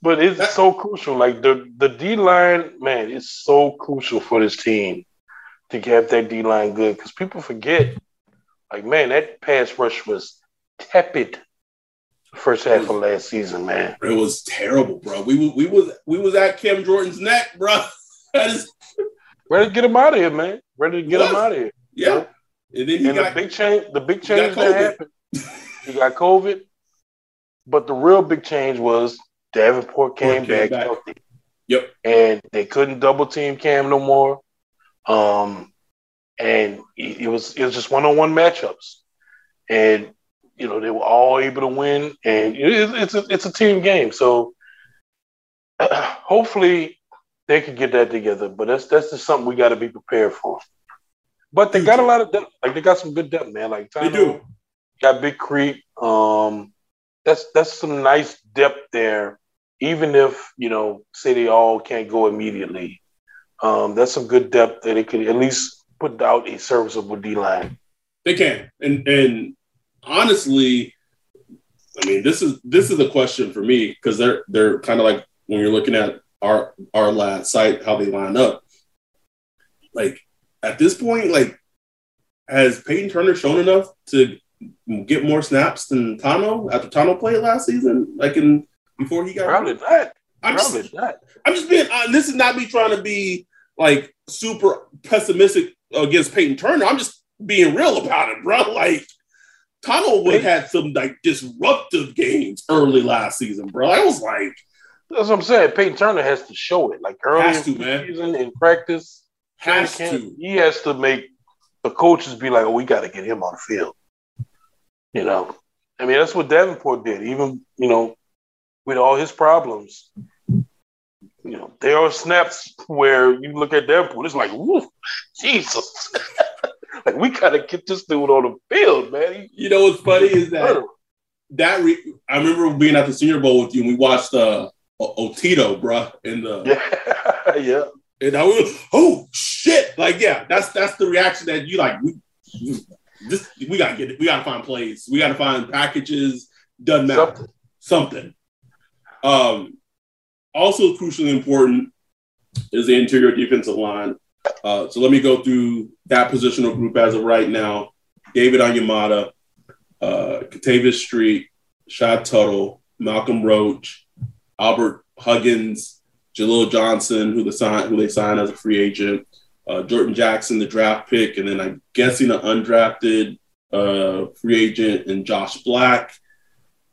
but it's so crucial. Like the the D line, man, it's so crucial for this team to have that D line good because people forget. Like man, that pass rush was tepid first half of last season, man. It was terrible, bro. We we was we was at Cam Jordan's neck, bro. That is Ready to get him out of here, man. Ready to get him out of here. Yeah. And then he and got the big change. The big change that happened. he got COVID, but the real big change was Davenport came, came back, back, healthy. Yep. And they couldn't double team Cam no more. Um, and it was it was just one on one matchups, and you know they were all able to win, and it, it's a it's a team game. So uh, hopefully they could get that together. But that's that's just something we got to be prepared for. But they got a lot of depth. Like they got some good depth, man. Like they do. Got Big Creep. Um, that's that's some nice depth there. Even if you know, say they all can't go immediately, um, that's some good depth that it could at least put out a serviceable D line. They can, and and honestly, I mean, this is this is a question for me because they're they're kind of like when you're looking at our our lad site how they line up. Like at this point, like has Payton Turner shown enough to get more snaps than Tano after Tano played last season? Like in before he got probably that. I'm probably just, that. I'm just being. Uh, this is not me trying to be like super pessimistic against Payton Turner. I'm just being real about it, bro. Like Tano would have had some like disruptive games early last season, bro. I was like, that's what I'm saying. Payton Turner has to show it, like early has in the season in practice. Has to. He has to make the coaches be like, "Oh, we got to get him on the field." You know, I mean, that's what Davenport did. Even you know, with all his problems, you know, there are snaps where you look at Davenport, it's like, "Woo, Jesus!" like we got to get this dude on the field, man. He, you know what's funny is that that re- I remember being at the Senior Bowl with you, and we watched uh, Otito, bro, in the yeah, yeah. And I was, oh shit! Like, yeah, that's that's the reaction that you like. We, this, we gotta get it. We gotta find plays. We gotta find packages. Doesn't matter. Something. Something. Um, also crucially important is the interior defensive line. Uh, so let me go through that positional group as of right now. David Onyemata, uh, Kentavius Street, Shy Tuttle, Malcolm Roach, Albert Huggins, Jaleel Johnson, who, the sign, who they signed as a free agent, uh, Jordan Jackson, the draft pick, and then I'm guessing an undrafted uh, free agent, and Josh Black.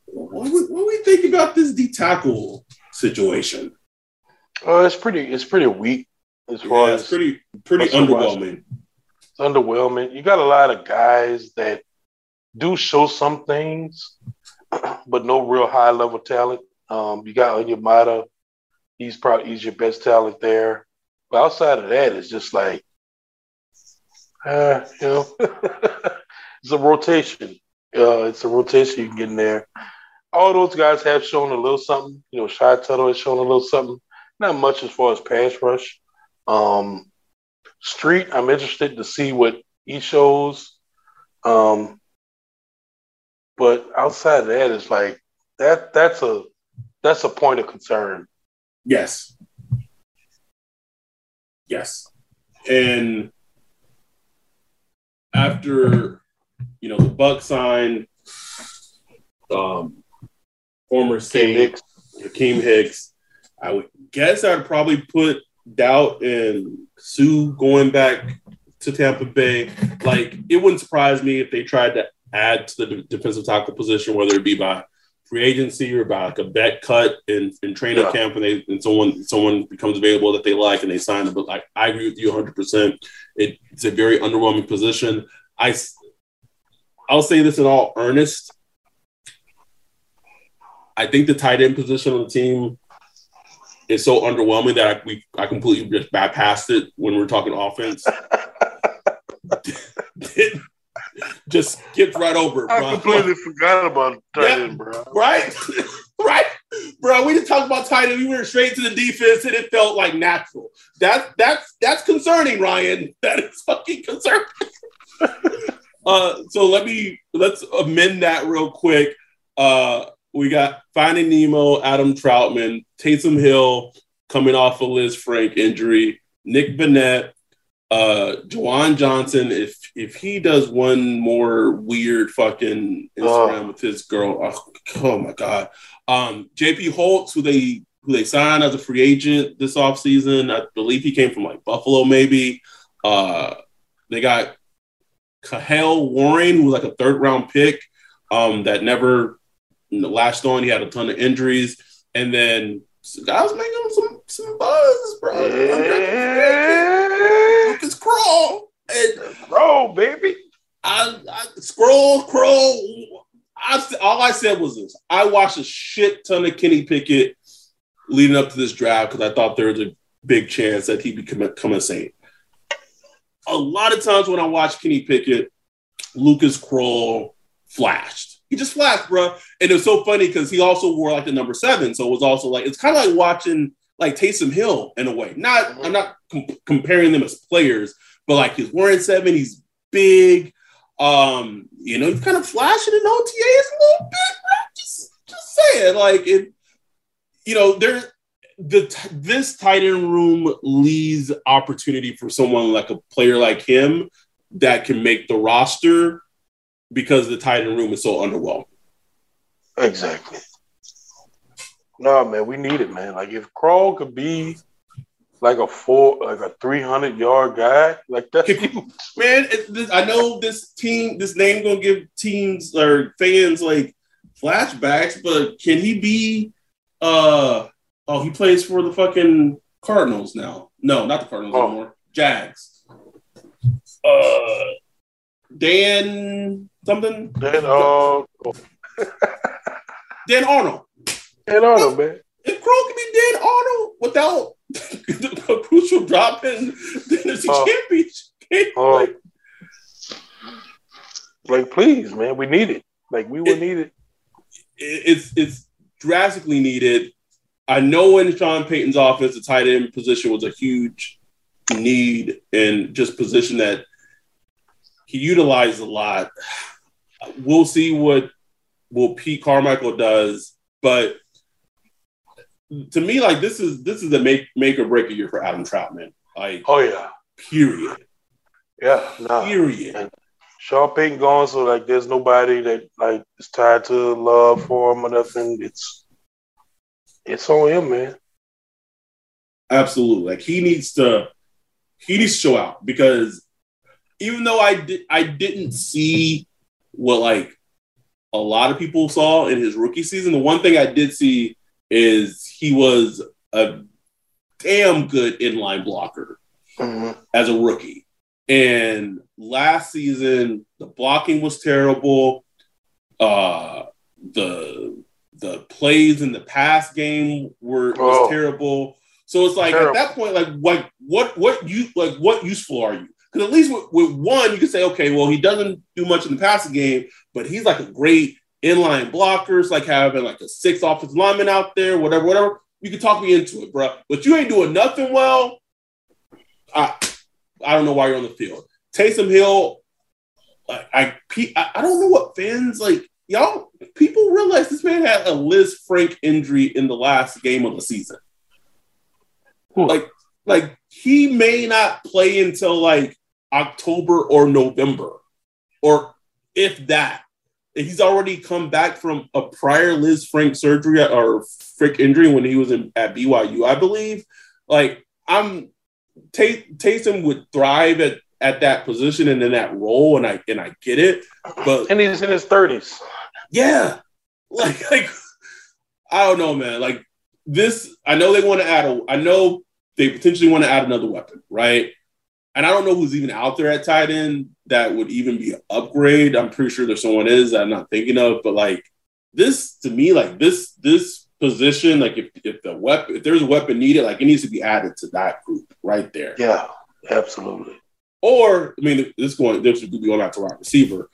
What do, we, what do we think about this D tackle situation? Oh, it's pretty. It's pretty weak as far yeah, it's pretty pretty underwhelming. It's underwhelming. You got a lot of guys that do show some things, but no real high level talent. Um, you got Onyemata. He's probably he's your best talent there. But outside of that, it's just like, uh, you know, it's a rotation. Uh, it's a rotation you can get in there. All those guys have shown a little something. You know, Shy Tuttle has shown a little something. Not much as far as pass rush. Um, Street, I'm interested to see what he shows. Um, but outside of that, it's like that. That's a that's a point of concern. Yes. Yes. And after, you know, the Buck signed um, former Saint Akiem Hicks. I would guess I'd probably put doubt in Suh going back to Tampa Bay. Like it wouldn't surprise me if they tried to add to the defensive tackle position, whether it be by free agency or by like a bet cut in, in training yeah. camp and they and someone someone becomes available that they like and they sign them. But like I agree with you 100. percent It's a very underwhelming position. I I'll say this in all earnest. I think the tight end position on the team is so underwhelming that I, we I completely just bypassed it when we're talking offense. just skipped right over it, bro. I completely forgot about tight yeah, end, bro. Right? right? Bro, we just talked about tight end. We went straight to the defense and it felt like natural. That that's that's concerning, Ryan. That is fucking concerning. uh, so let me let's amend that real quick. Uh, we got Finding Nemo, Adam Trautman, Taysom Hill coming off a Lisfranc injury, Nick Vannett, uh Juwan Johnson, if if he does one more weird fucking Instagram oh. with his girl, oh, oh, my god. Um JP Holtz, who they who they signed as a free agent this offseason. I believe he came from like Buffalo, maybe. Uh they got Kahale Warring, who was like a third round pick, um, that never latched on. He had a ton of injuries. And then guys making some some buzz, bro. Yeah. Lucas Krull and baby. I, I scroll, scroll. I, all I said was this: I watched a shit ton of Kenny Pickett leading up to this draft because I thought there was a big chance that he'd become a, become a Saint. A lot of times when I watch Kenny Pickett, Lucas Krull flashed he just flashed, bro. And it was so funny because he also wore like the number seven, so it was also like it's kind of like watching like Taysom Hill in a way. Not I'm not com- comparing them as players, but like he's wearing seven, he's big. Um, you know, he's kind of flashing in OTAs a little bit, bro. Just just saying, like it, you know, there the this tight end room leaves opportunity for someone like a player like him that can make the roster because the tight end room is so underwhelming. Exactly. No, man, we need it, man. Like if Krull could be like a four, like a three hundred yard guy, like that. man, this, I know this team, this name gonna give teams or fans like flashbacks, but can he be? uh Oh, he plays for the fucking Cardinals now. No, not the Cardinals oh. anymore. Jags. Uh, Dan something. Dan uh, Dan Arnold. Dan Arnold, man. If Crow can be Dan Arnold without a crucial drop in, then it's a uh, championship. Uh, like, like, please, man, we need it. Like, we would it, need it. It's it's drastically needed. I know in Sean Payton's offense, the tight end position was a huge need and just position that he utilized a lot. We'll see what what Pete Carmichael does, but to me, like this is this is a make make or break a year for Adam Trautman. Like, oh yeah, period. Yeah, no. period. And Sean Payton gone, so like there's nobody that like is tied to love for him or nothing. It's it's on him, man. Absolutely. Like he needs to he needs to show out because even though I did I didn't see what like a lot of people saw in his rookie season, the one thing I did see is he was a damn good inline blocker mm-hmm. as a rookie. And last season, the blocking was terrible. Uh, the the plays in the pass game were was oh. terrible. So it's like terrible. at that point, like what what what you like what useful are you? Because at least with, with, one, you can say, okay, well, he doesn't do much in the passing game, but he's like a great inline blocker. It's like having like a six offensive lineman out there, whatever, whatever. You can talk me into it, bro. But you ain't doing nothing well. I I don't know why you're on the field. Taysom Hill, I, I I don't know what fans like. Y'all, people realize this man had a Liz Lisfranc injury in the last game of the season. Like, like he may not play until like October or November, or if that. he's already come back from a prior Lisfranc surgery or frick injury when he was in, at BYU, I believe. Like I'm Taysom would thrive at at that position and in that role, and I and I get it, but and he's in his thirties. Yeah, like like I don't know, man. Like this, I know they want to add a. I know they potentially want to add another weapon, right? And I don't know who's even out there at tight end that would even be an upgrade. I'm pretty sure there's someone is that I'm not thinking of, but like this to me, like this this position, like if, if the weapon if there's a weapon needed, like it needs to be added to that group right there. Yeah, absolutely. Or I mean, this going this would be going out to wide receiver.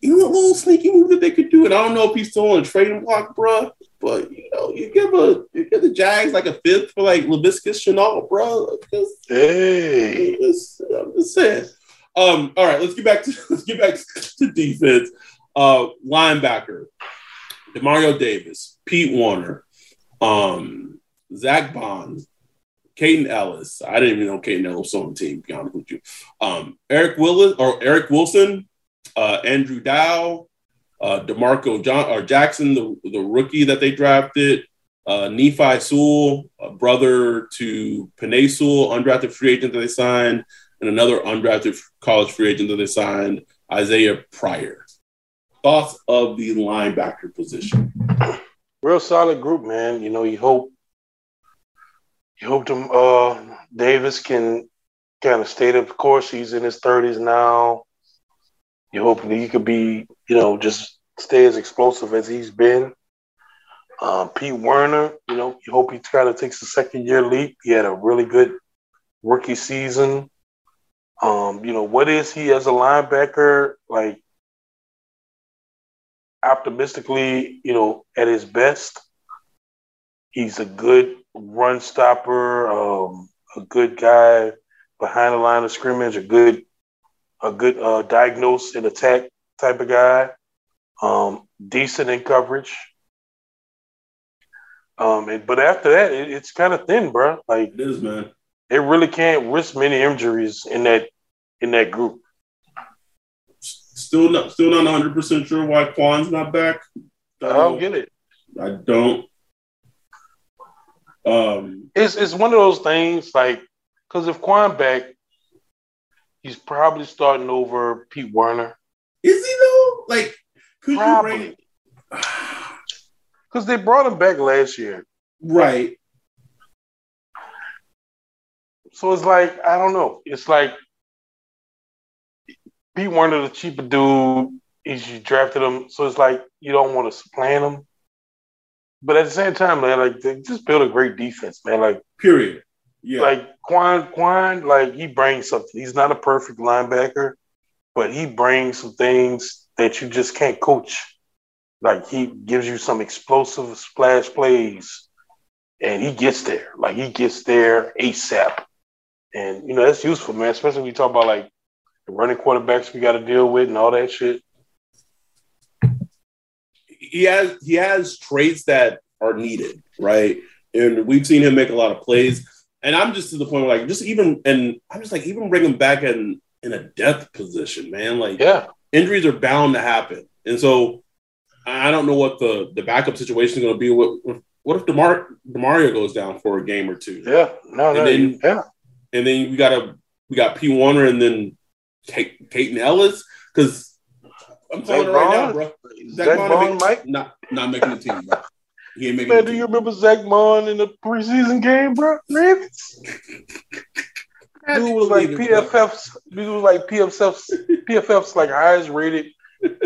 You know, a little sneaky move that they could do, and I don't know if he's still on a trading block, bro. But you know, you give a you give the Jags like a fifth for like Laviska Shenault, bro. Hey, just, I'm just saying. Um, all right, let's get back to let's get back to defense. Uh, linebacker, Demario Davis, Pete Werner, um, Zack Baun, Kaden Elliss. I didn't even know Kaden Elliss was on the team, to be honest with you. Um, Eric Willis or Eric Wilson, uh, Andrew Dow, uh, D'Marco John or Jackson, the, the rookie that they drafted, uh, Nephi Sewell, a brother to Penei Sewell, undrafted free agent that they signed, and another undrafted college free agent that they signed, Isaiah Pryor. Thoughts of the linebacker position? Real solid group, man. You know, you hope you hope them uh, Davis can kind of stay the course. He's in his thirties now. You hope that he could be, you know, just stay as explosive as he's been. Um, Pete Werner, you know, you hope he kind of takes a second year leap. He had a really good rookie season. Um, you know, what is he as a linebacker? Like optimistically, you know, at his best, he's a good run stopper, um, a good guy behind the line of scrimmage, a good a good uh, diagnose and attack type of guy, um, decent in coverage. Um, and, but after that, it, it's kind of thin, bro. Like it is, man. It really can't risk many injuries in that in that group. Still not, still not 100 percent sure why Kwon's not back. I don't get it. I don't. Um, it's it's one of those things like because if Kwon back, he's probably starting over Pete Werner. Is he though? Like, could probably. you bring? Because they brought him back last year, right? So it's like I don't know. It's like Pete Werner, the cheaper dude, is you drafted him, so it's like you don't want to supplant him. But at the same time, man, like they just build a great defense, man. Like period. Yeah. Like Kwon, Kwon, like he brings something. He's not a perfect linebacker, but he brings some things that you just can't coach. Like he gives you some explosive splash plays, and he gets there. Like he gets there ASAP, and you know that's useful, man. Especially when you talk about like the running quarterbacks we got to deal with and all that shit he has he has traits that are needed, right? And we've seen him make a lot of plays. And I'm just to the point where like just even and I'm just like even bring him back in in a death position, man. Like yeah, injuries are bound to happen, and so I don't know what the the backup situation is going to be. What what if Demar Demario goes down for a game or two? Yeah, no, no, then, yeah. And then we got a we got P Werner and then Kate, Kaden Elliss because I'm telling you right now, bro. Zack, Zack Baun, Mike, not not making the team, bro. He ain't making Man, do you remember Zack Baun in the preseason game, bro? Man. Dude was like PFF's. Dude was like PFF's. PFF's like highest rated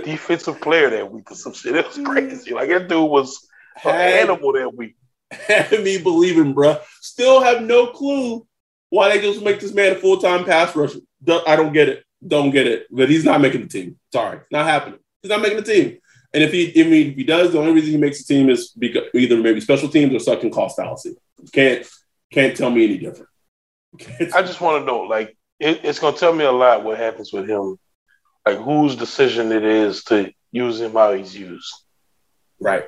defensive player that week or some shit. It was mm. crazy. Like that dude was an animal that week. Had me believing, bro. Still have no clue why they just make this man a full time pass rusher. I don't get it don't get it, but he's not making the team. Sorry, not happening. He's not making the team. And if he, I mean, if he does, the only reason he makes the team is because either maybe special teams or sucking cost fallacy. Can't can't tell me any different. I just want to know, like, it, it's going to tell me a lot what happens with him, like whose decision it is to use him how he's used. Right.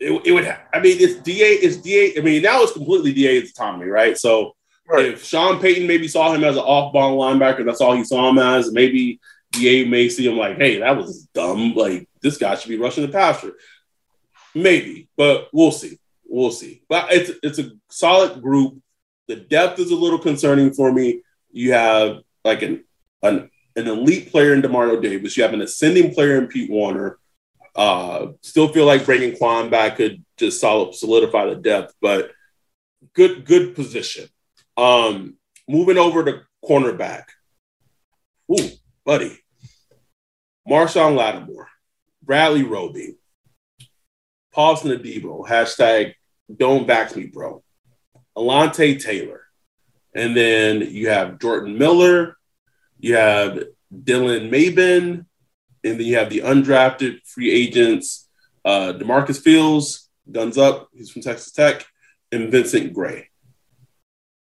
It, it would. I mean, it's Da. It's Da. I mean, now it's completely Da's autonomy, right? So Right. If Sean Payton maybe saw him as an off-ball linebacker, that's all he saw him as. Maybe DA may see him like, hey, that was dumb. Like this guy should be rushing the passer. Maybe, but we'll see. We'll see. But it's it's a solid group. The depth is a little concerning for me. You have like an an, an elite player in Demario Davis. You have an ascending player in Pete Werner. Uh, still feel like bringing Kwon back could just solid, solidify the depth, but good good position. Um, moving over to cornerback. Ooh, buddy. Marshon Lattimore, Bradley Roby, Paulson Adebo, hashtag don't back me, bro. Alontae Taylor. And then you have Jordan Miller, you have Dylan Mabin, and then you have the undrafted free agents, uh, Demarcus Fields, guns up, he's from Texas Tech, and Vincent Gray.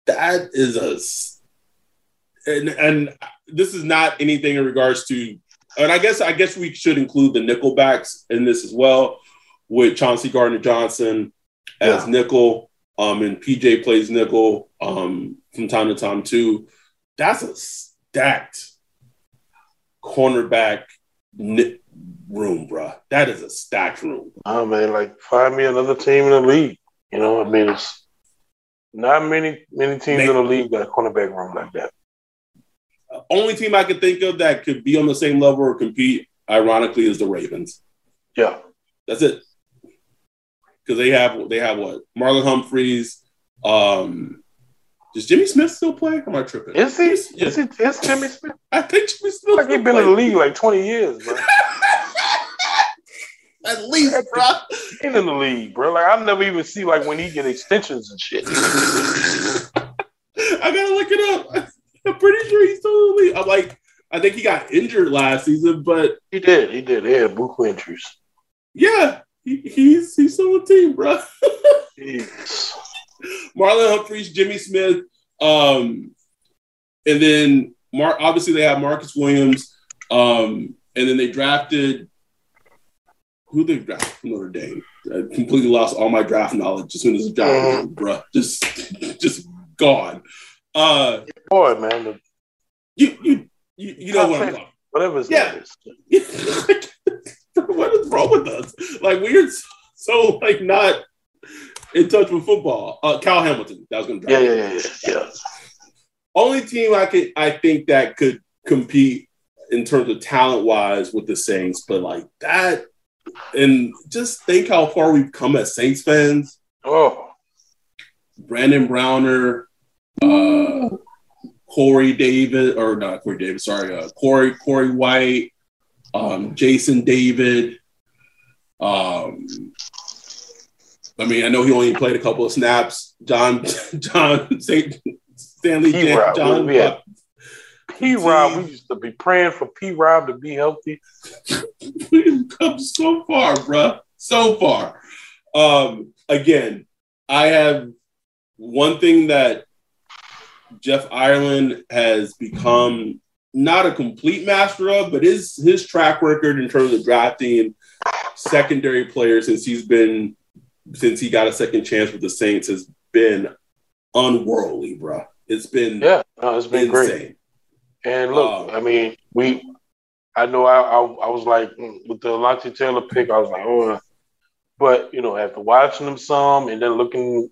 That is a and and this is not anything in regards to and I guess I guess we should include the nickelbacks in this as well, with Chauncey Gardner Johnson as yeah. nickel, um, and PJ plays nickel um, from time to time too. That's a stacked cornerback room, bro. That is a stacked room. Oh man, like find me another team in the league. You know, I mean, it's not many many teams in the league got a cornerback room like that. Only team I could think of that could be on the same level or compete, ironically, is the Ravens. Yeah, that's it. Because they have they have what Marlon Humphreys. Um, does Jimmy Smith still play? Am I tripping? Is he? Is, he, is Jimmy Smith? I think Jimmy Smith. Like he's been in the league like twenty years, bro. At least, bro. He's in the league, bro. Like I never even see like when he get extensions and shit. I gotta look it up. I'm pretty sure he's in. I'm like, I think he got injured last season, but he did. He did. He had buku injuries. Yeah, he, he's he's still on the team, bro. Marlon Humphreys, Jimmy Smith, um, and then Mark. Obviously, they have Marcus Williams, um, and then they drafted who they drafted from Notre Dame. I completely lost all my draft knowledge as soon as the draft, bro. Just, just gone. Uh, boy, man. You you you, you know what I'm talking. Whatever his yeah. what is wrong with us? Like we're so like not in touch with football. Uh, Kyle Hamilton. That was going to. Yeah, yeah, yeah, yeah. Only team I could I think that could compete in terms of talent wise with the Saints, but like that, and just think how far we've come as Saints fans. Oh, Brandon Browner, uh, Corey David, or not Corey David, sorry, uh, Corey Corey White, um, Jason David. Um, I mean, I know he only played a couple of snaps. John John St. Stanley P-Rob. John. We had P Rob. We used to be praying for P Rob to be healthy. We've come so far, bro. So far. Um, again, I have one thing that Jeff Ireland has become not a complete master of, but his his track record in terms of drafting secondary players since he's been since he got a second chance with the Saints has been unworldly, bro. It's been yeah, no, it's been insane. great. And look, um, I mean, we, I know I, I, I was like mm, with the Alontae Taylor pick, I was like, oh, but you know, after watching him some and then looking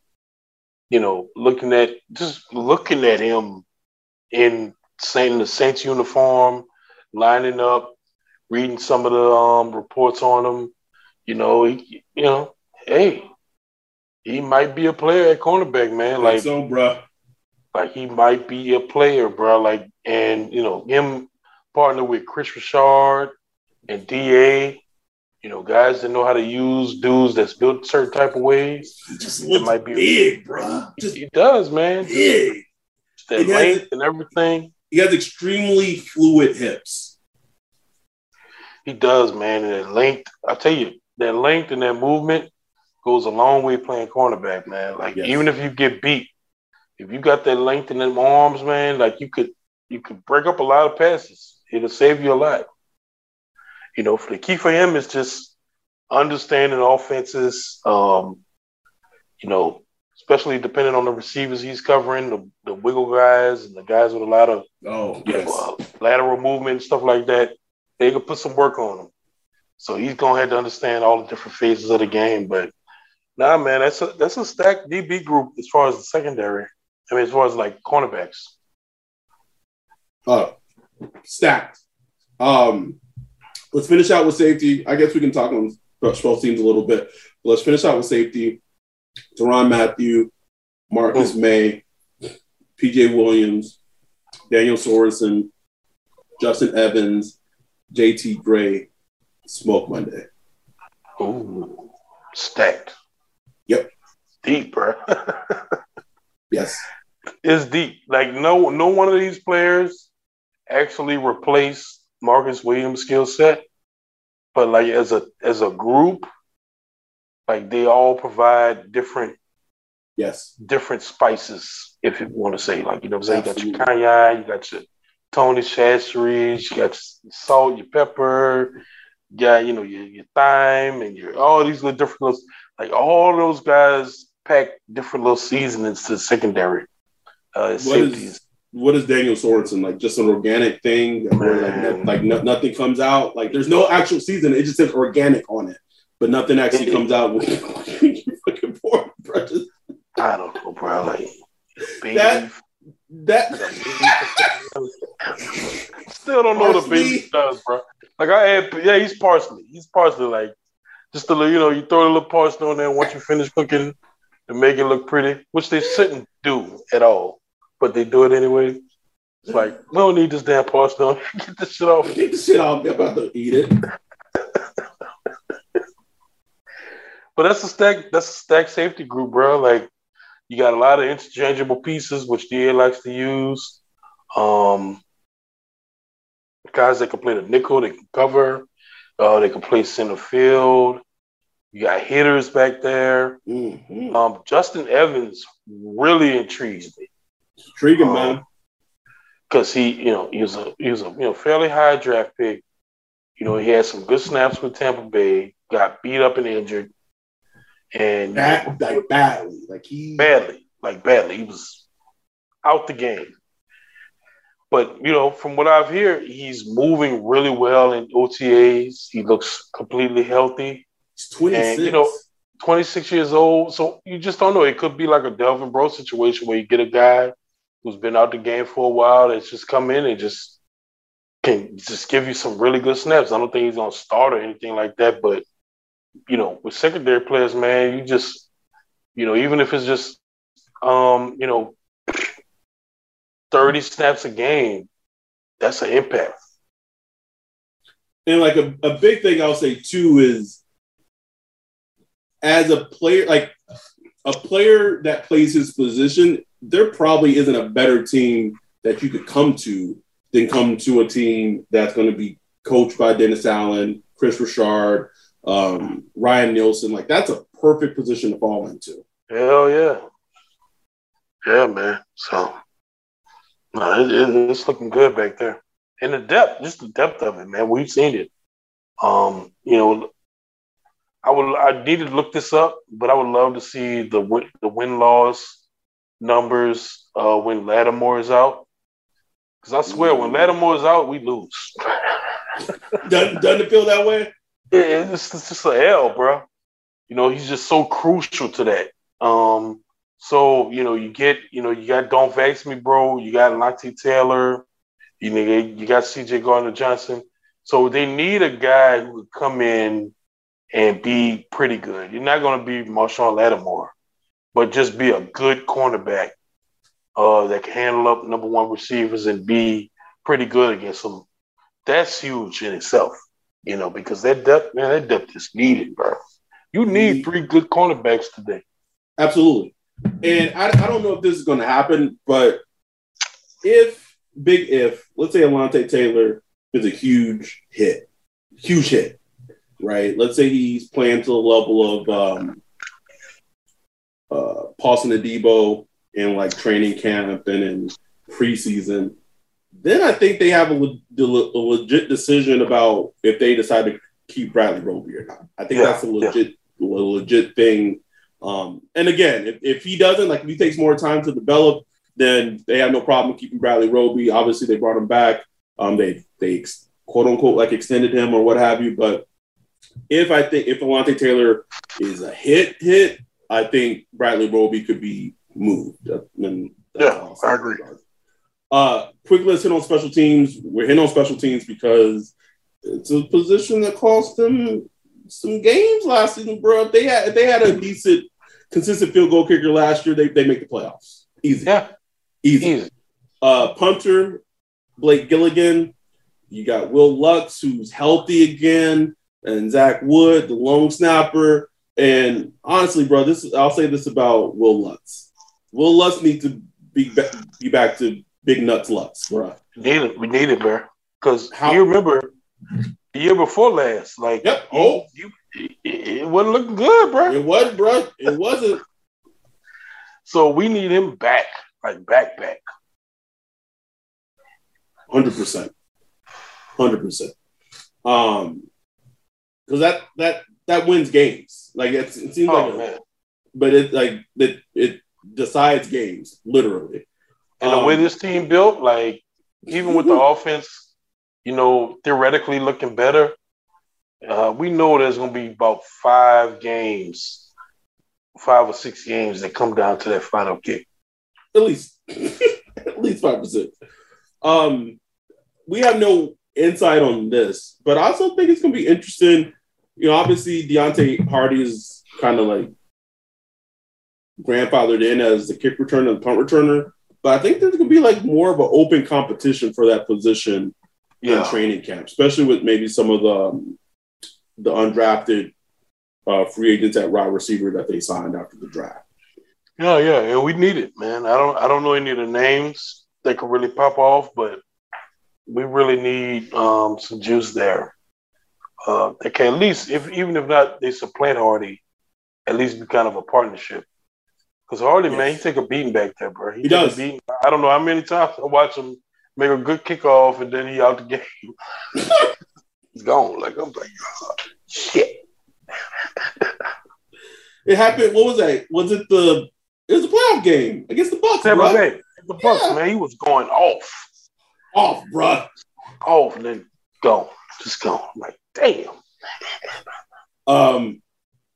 you know, looking at just looking at him in Saint the Saints uniform, lining up, reading some of the um, reports on him. You know, he, you know, hey, he might be a player at cornerback, man. Like so, bro. Like he might be a player, bro. Like, and you know, him partner with Kris Richard and Da you know, guys that know how to use dudes that's built certain type of ways. He just looks might be big, bro. Just he does, man. Big. Just that length has, and everything. He has extremely fluid hips. He does, man. And that length, I tell you, that length and that movement goes a long way playing cornerback, man. Like yes. even if you get beat, if you got that length in them arms, man, like you could you could break up a lot of passes. It'll save you a lot you know, for the key for him is just understanding offenses. Um, you know, especially depending on the receivers he's covering, the, the wiggle guys and the guys with a lot of Oh, yes. know, uh, lateral movement and stuff like that, they could put some work on him. So he's gonna have to understand all the different phases of the game. But nah, man, that's a that's a stacked DB group as far as the secondary. I mean, as far as like cornerbacks. Uh, stacked. Um, let's finish out with safety. I guess we can talk on special teams a little bit. But let's finish out with safety. Tyrann Mathieu, Marcus oh. May, PJ Williams, Daniel Sorensen, Justin Evans, JT Gray, Smoke Monday. Ooh, stacked. Yep. Deep, bro. Yes. it's deep. Like no no one of these players actually replaced Marcus Williams' skill set. But like as a as a group, like they all provide different Yes. different spices, if you want to say. Like, you know what I'm saying? You got your cayenne, you got your Tony Chachere's, you got your salt, your pepper, you got, you know, your, your thyme and your all these little different little like all those guys pack different little seasonings to the secondary. Uh What safeties. is what is Daniel Sorensen like? Just an organic thing, where like, like no, nothing comes out. Like there's no actual season. It just says organic on it, but nothing actually comes out. You fucking pour it, bro. Just- I don't know, bro. Like. That- That Still don't know what a Parsley. baby does, bro. Like I had, yeah, he's parsley. He's parsley. Like just a little, you know, you throw a little parsley on there once you finish cooking to make it look pretty, which they shouldn't do at all, but they do it anyway. It's like we don't need this damn on. Get this shit off. get the shit out. I'm about to eat it. But that's a stack. That's a stack safety group, bro. Like you got a lot of interchangeable pieces, which DA likes to use. Um, guys that can play the nickel, they can cover. Uh, they can play center field. You got hitters back there. Mhm. Um, Justin Evans really intrigues me Intriguing, Um, man. because he, you know, he was a he was a you know fairly high draft pick. You know, he had some good snaps with Tampa Bay. Got beat up and injured, and Bad, like badly. Like he. badly, like badly. He was out the game. But you know, from what I've heard, he's moving really well in OTAs. He looks completely healthy. He's 26. you know, 26 years old. So you just don't know. It could be like a Delvin Breaux situation where you get a guy who's been out the game for a while that's just come in and just can just give you some really good snaps. I don't think he's gonna start or anything like that, but you know, with secondary players, man, you just you know, even if it's just um, you know, 30 snaps a game, that's an impact. And like a, a big thing I'll say too is as a player, like a player that plays his position, there probably isn't a better team that you could come to than come to a team that's going to be coached by Dennis Allen, Kris Richard, um, Ryan Nielsen. Like that's a perfect position to fall into. Hell yeah. Yeah, man. So, no, it, it, it's looking good back there. And the depth, just the depth of it, man. We've seen it. Um, you know, I would, I needed to look this up, but I would love to see the the win loss numbers uh, when Lattimore is out. Because I swear, when Lattimore is out, we lose. Doesn't, doesn't it feel that way? Yeah, it's, it's just an L, bro. You know, he's just so crucial to that. Um, so you know, you get, you know, you got Don't Vex Me, bro. You got Lante Taylor. You know, you got C.J. Gardner Johnson. So they need a guy who would come in and be pretty good. You're not going to be Marshon Lattimore, but just be a good cornerback uh, that can handle up number one receivers and be pretty good against them. That's huge in itself you know, because that depth, man, that depth is needed, bro. You need three good cornerbacks today. Absolutely. And I, I don't know if this is going to happen, but if, big if, let's say Alontae Taylor is a huge hit, huge hit, right? Let's say he's playing to the level of um, uh, Paulson Adebo in like training camp and in preseason. Then I think they have a, le- a legit decision about if they decide to keep Bradley Roby or not. I think Yeah, that's a legit, a legit thing um, and again, if, if he doesn't, like if he takes more time to develop, then they have no problem keeping Bradley Roby. Obviously, they brought him back. Um, they they quote unquote like extended him or what have you. But if I think if Alontae Taylor is a hit hit, I think Bradley Roby could be moved. And yeah, I agree. Uh, quickly, let's hit on special teams. We're hitting on special teams because it's a position that cost them some games last season, bro. If they had if they had a decent, consistent field goal kicker last year, they they make the playoffs. Easy. Yeah. Easy. Easy. Uh, punter, Blake Gillikin. You got Wil Lutz, who's healthy again, and Zach Wood, the long snapper. And honestly, bro, this I'll say this about Wil Lutz. Wil Lutz needs to be be back to big nuts Lutz, bro. Need it. We need it, bro. Because you remember the year before last, like yep. Oh, you, it wasn't looking good, bro. It wasn't, bro. It wasn't. so we need him back, like back, back. Hundred percent, hundred percent. Um, because that that that wins games. Like it seems oh, like, man. but it like it it decides games literally. And um, the way um, this team built, like even with the offense, you know, theoretically looking better, uh, we know there's going to be about five games, five or six games that come down to that final kick. At least, at least five percent. Um, we have no insight on this, but I also think it's going to be interesting. You know, obviously Deonte Harty is kind of like grandfathered in as the kick returner and punt returner, but I think there's going to be like more of an open competition for that position yeah. in training camp, especially with maybe some of the um, the undrafted uh, free agents at wide receiver that they signed after the draft. Yeah, yeah, and we need it, man. I don't I don't know any of the names that could really pop off, but we really need um, some juice there. Uh, that can at least, if even if not, they supplant Harty, at least be kind of a partnership. Because Harty, yes. man, he take a beating back there, bro. He, he does. I don't know how many times I watch him make a good kickoff, and then he out the game. He's gone. Like I'm like, oh, shit. it happened. What was that? Was it the? It was a playoff game against the Bucks. Tampa right? The Bucks, yeah. man. He was going off, off, bro, off, and then gone, just gone. Like, damn. Um.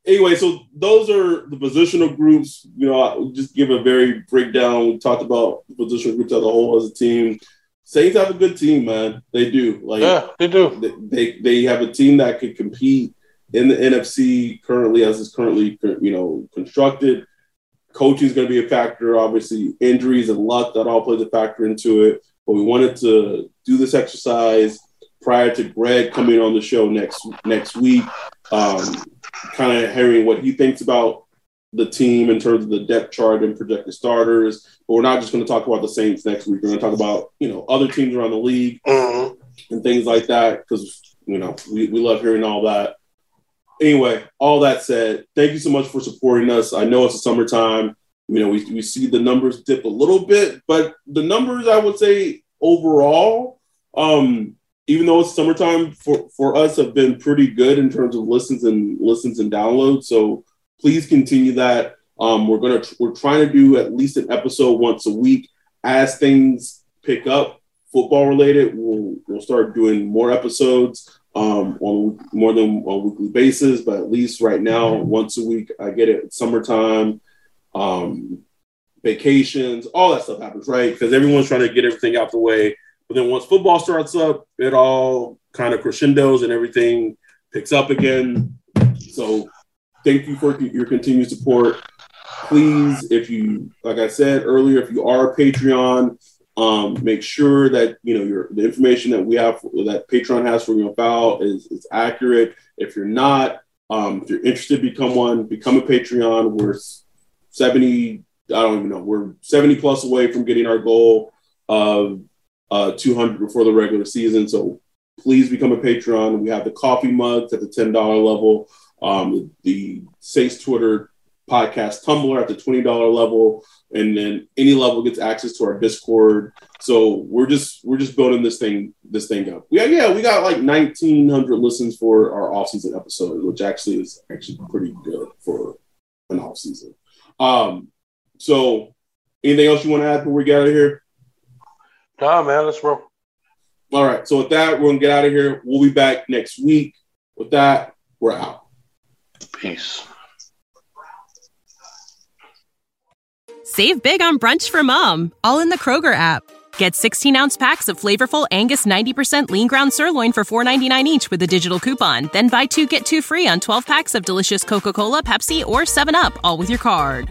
Anyway, so those are the positional groups. You know, I'll just give a very breakdown. We talked about the positional groups as a whole as a team. Saints have a good team, man. They do. Like yeah, they do. They, they, they have a team that could compete in the NFC currently as it's currently you know constructed. Coaching is going to be a factor. Obviously, injuries and luck that all plays a factor into it. But we wanted to do this exercise prior to Greg coming on the show next next week, um, kind of hearing what he thinks about the team in terms of the depth chart and projected starters. But we're not just going to talk about the Saints next week. We're going to talk about you know other teams around the league mm-hmm. and things like that because you know we, we love hearing all that. Anyway, all that said, thank you so much for supporting us. I know it's the summertime. You know, we, we see the numbers dip a little bit, but the numbers I would say overall, um, even though it's summertime for, for us have been pretty good in terms of listens and listens and downloads. So please continue that. Um, we're gonna we're trying to do at least an episode once a week. As things pick up, football related, we'll we'll start doing more episodes um, on more than a weekly basis. But at least right now, once a week, I get it. Summertime, um, vacations, all that stuff happens, right? Because everyone's trying to get everything out the way. But then once football starts up, it all kind of crescendos and everything picks up again. So thank you for your continued support. Please, if you, like I said earlier, if you are a Patreon, um, make sure that you know your the information that we have that Patreon has for your file is, is accurate. If you're not, um, if you're interested, become one. Become a Patreon. We're seventy. I don't even know. We're seventy plus away from getting our goal of uh, 200 before the regular season. So please become a Patreon. We have the coffee mugs at the $10 level um, the Saints Twitter podcast Tumblr at the $20 level. And then any level gets access to our Discord. So we're just we're just building this thing this thing up. Yeah, yeah, we got like 1900 listens for our off season episode, which actually is actually pretty good for an off season. Um, so Anything else you want to add before we get out of here? Nah, man, let's roll. All right. So with that, we're gonna get out of here. We'll be back next week. With that, we're out. Peace. Save big on brunch for mom, all in the Kroger app. Get 16 ounce packs of flavorful Angus 90% lean ground sirloin for $4.99 each with a digital coupon. Then buy two get two free on 12 packs of delicious Coca Cola, Pepsi, or 7UP, all with your card.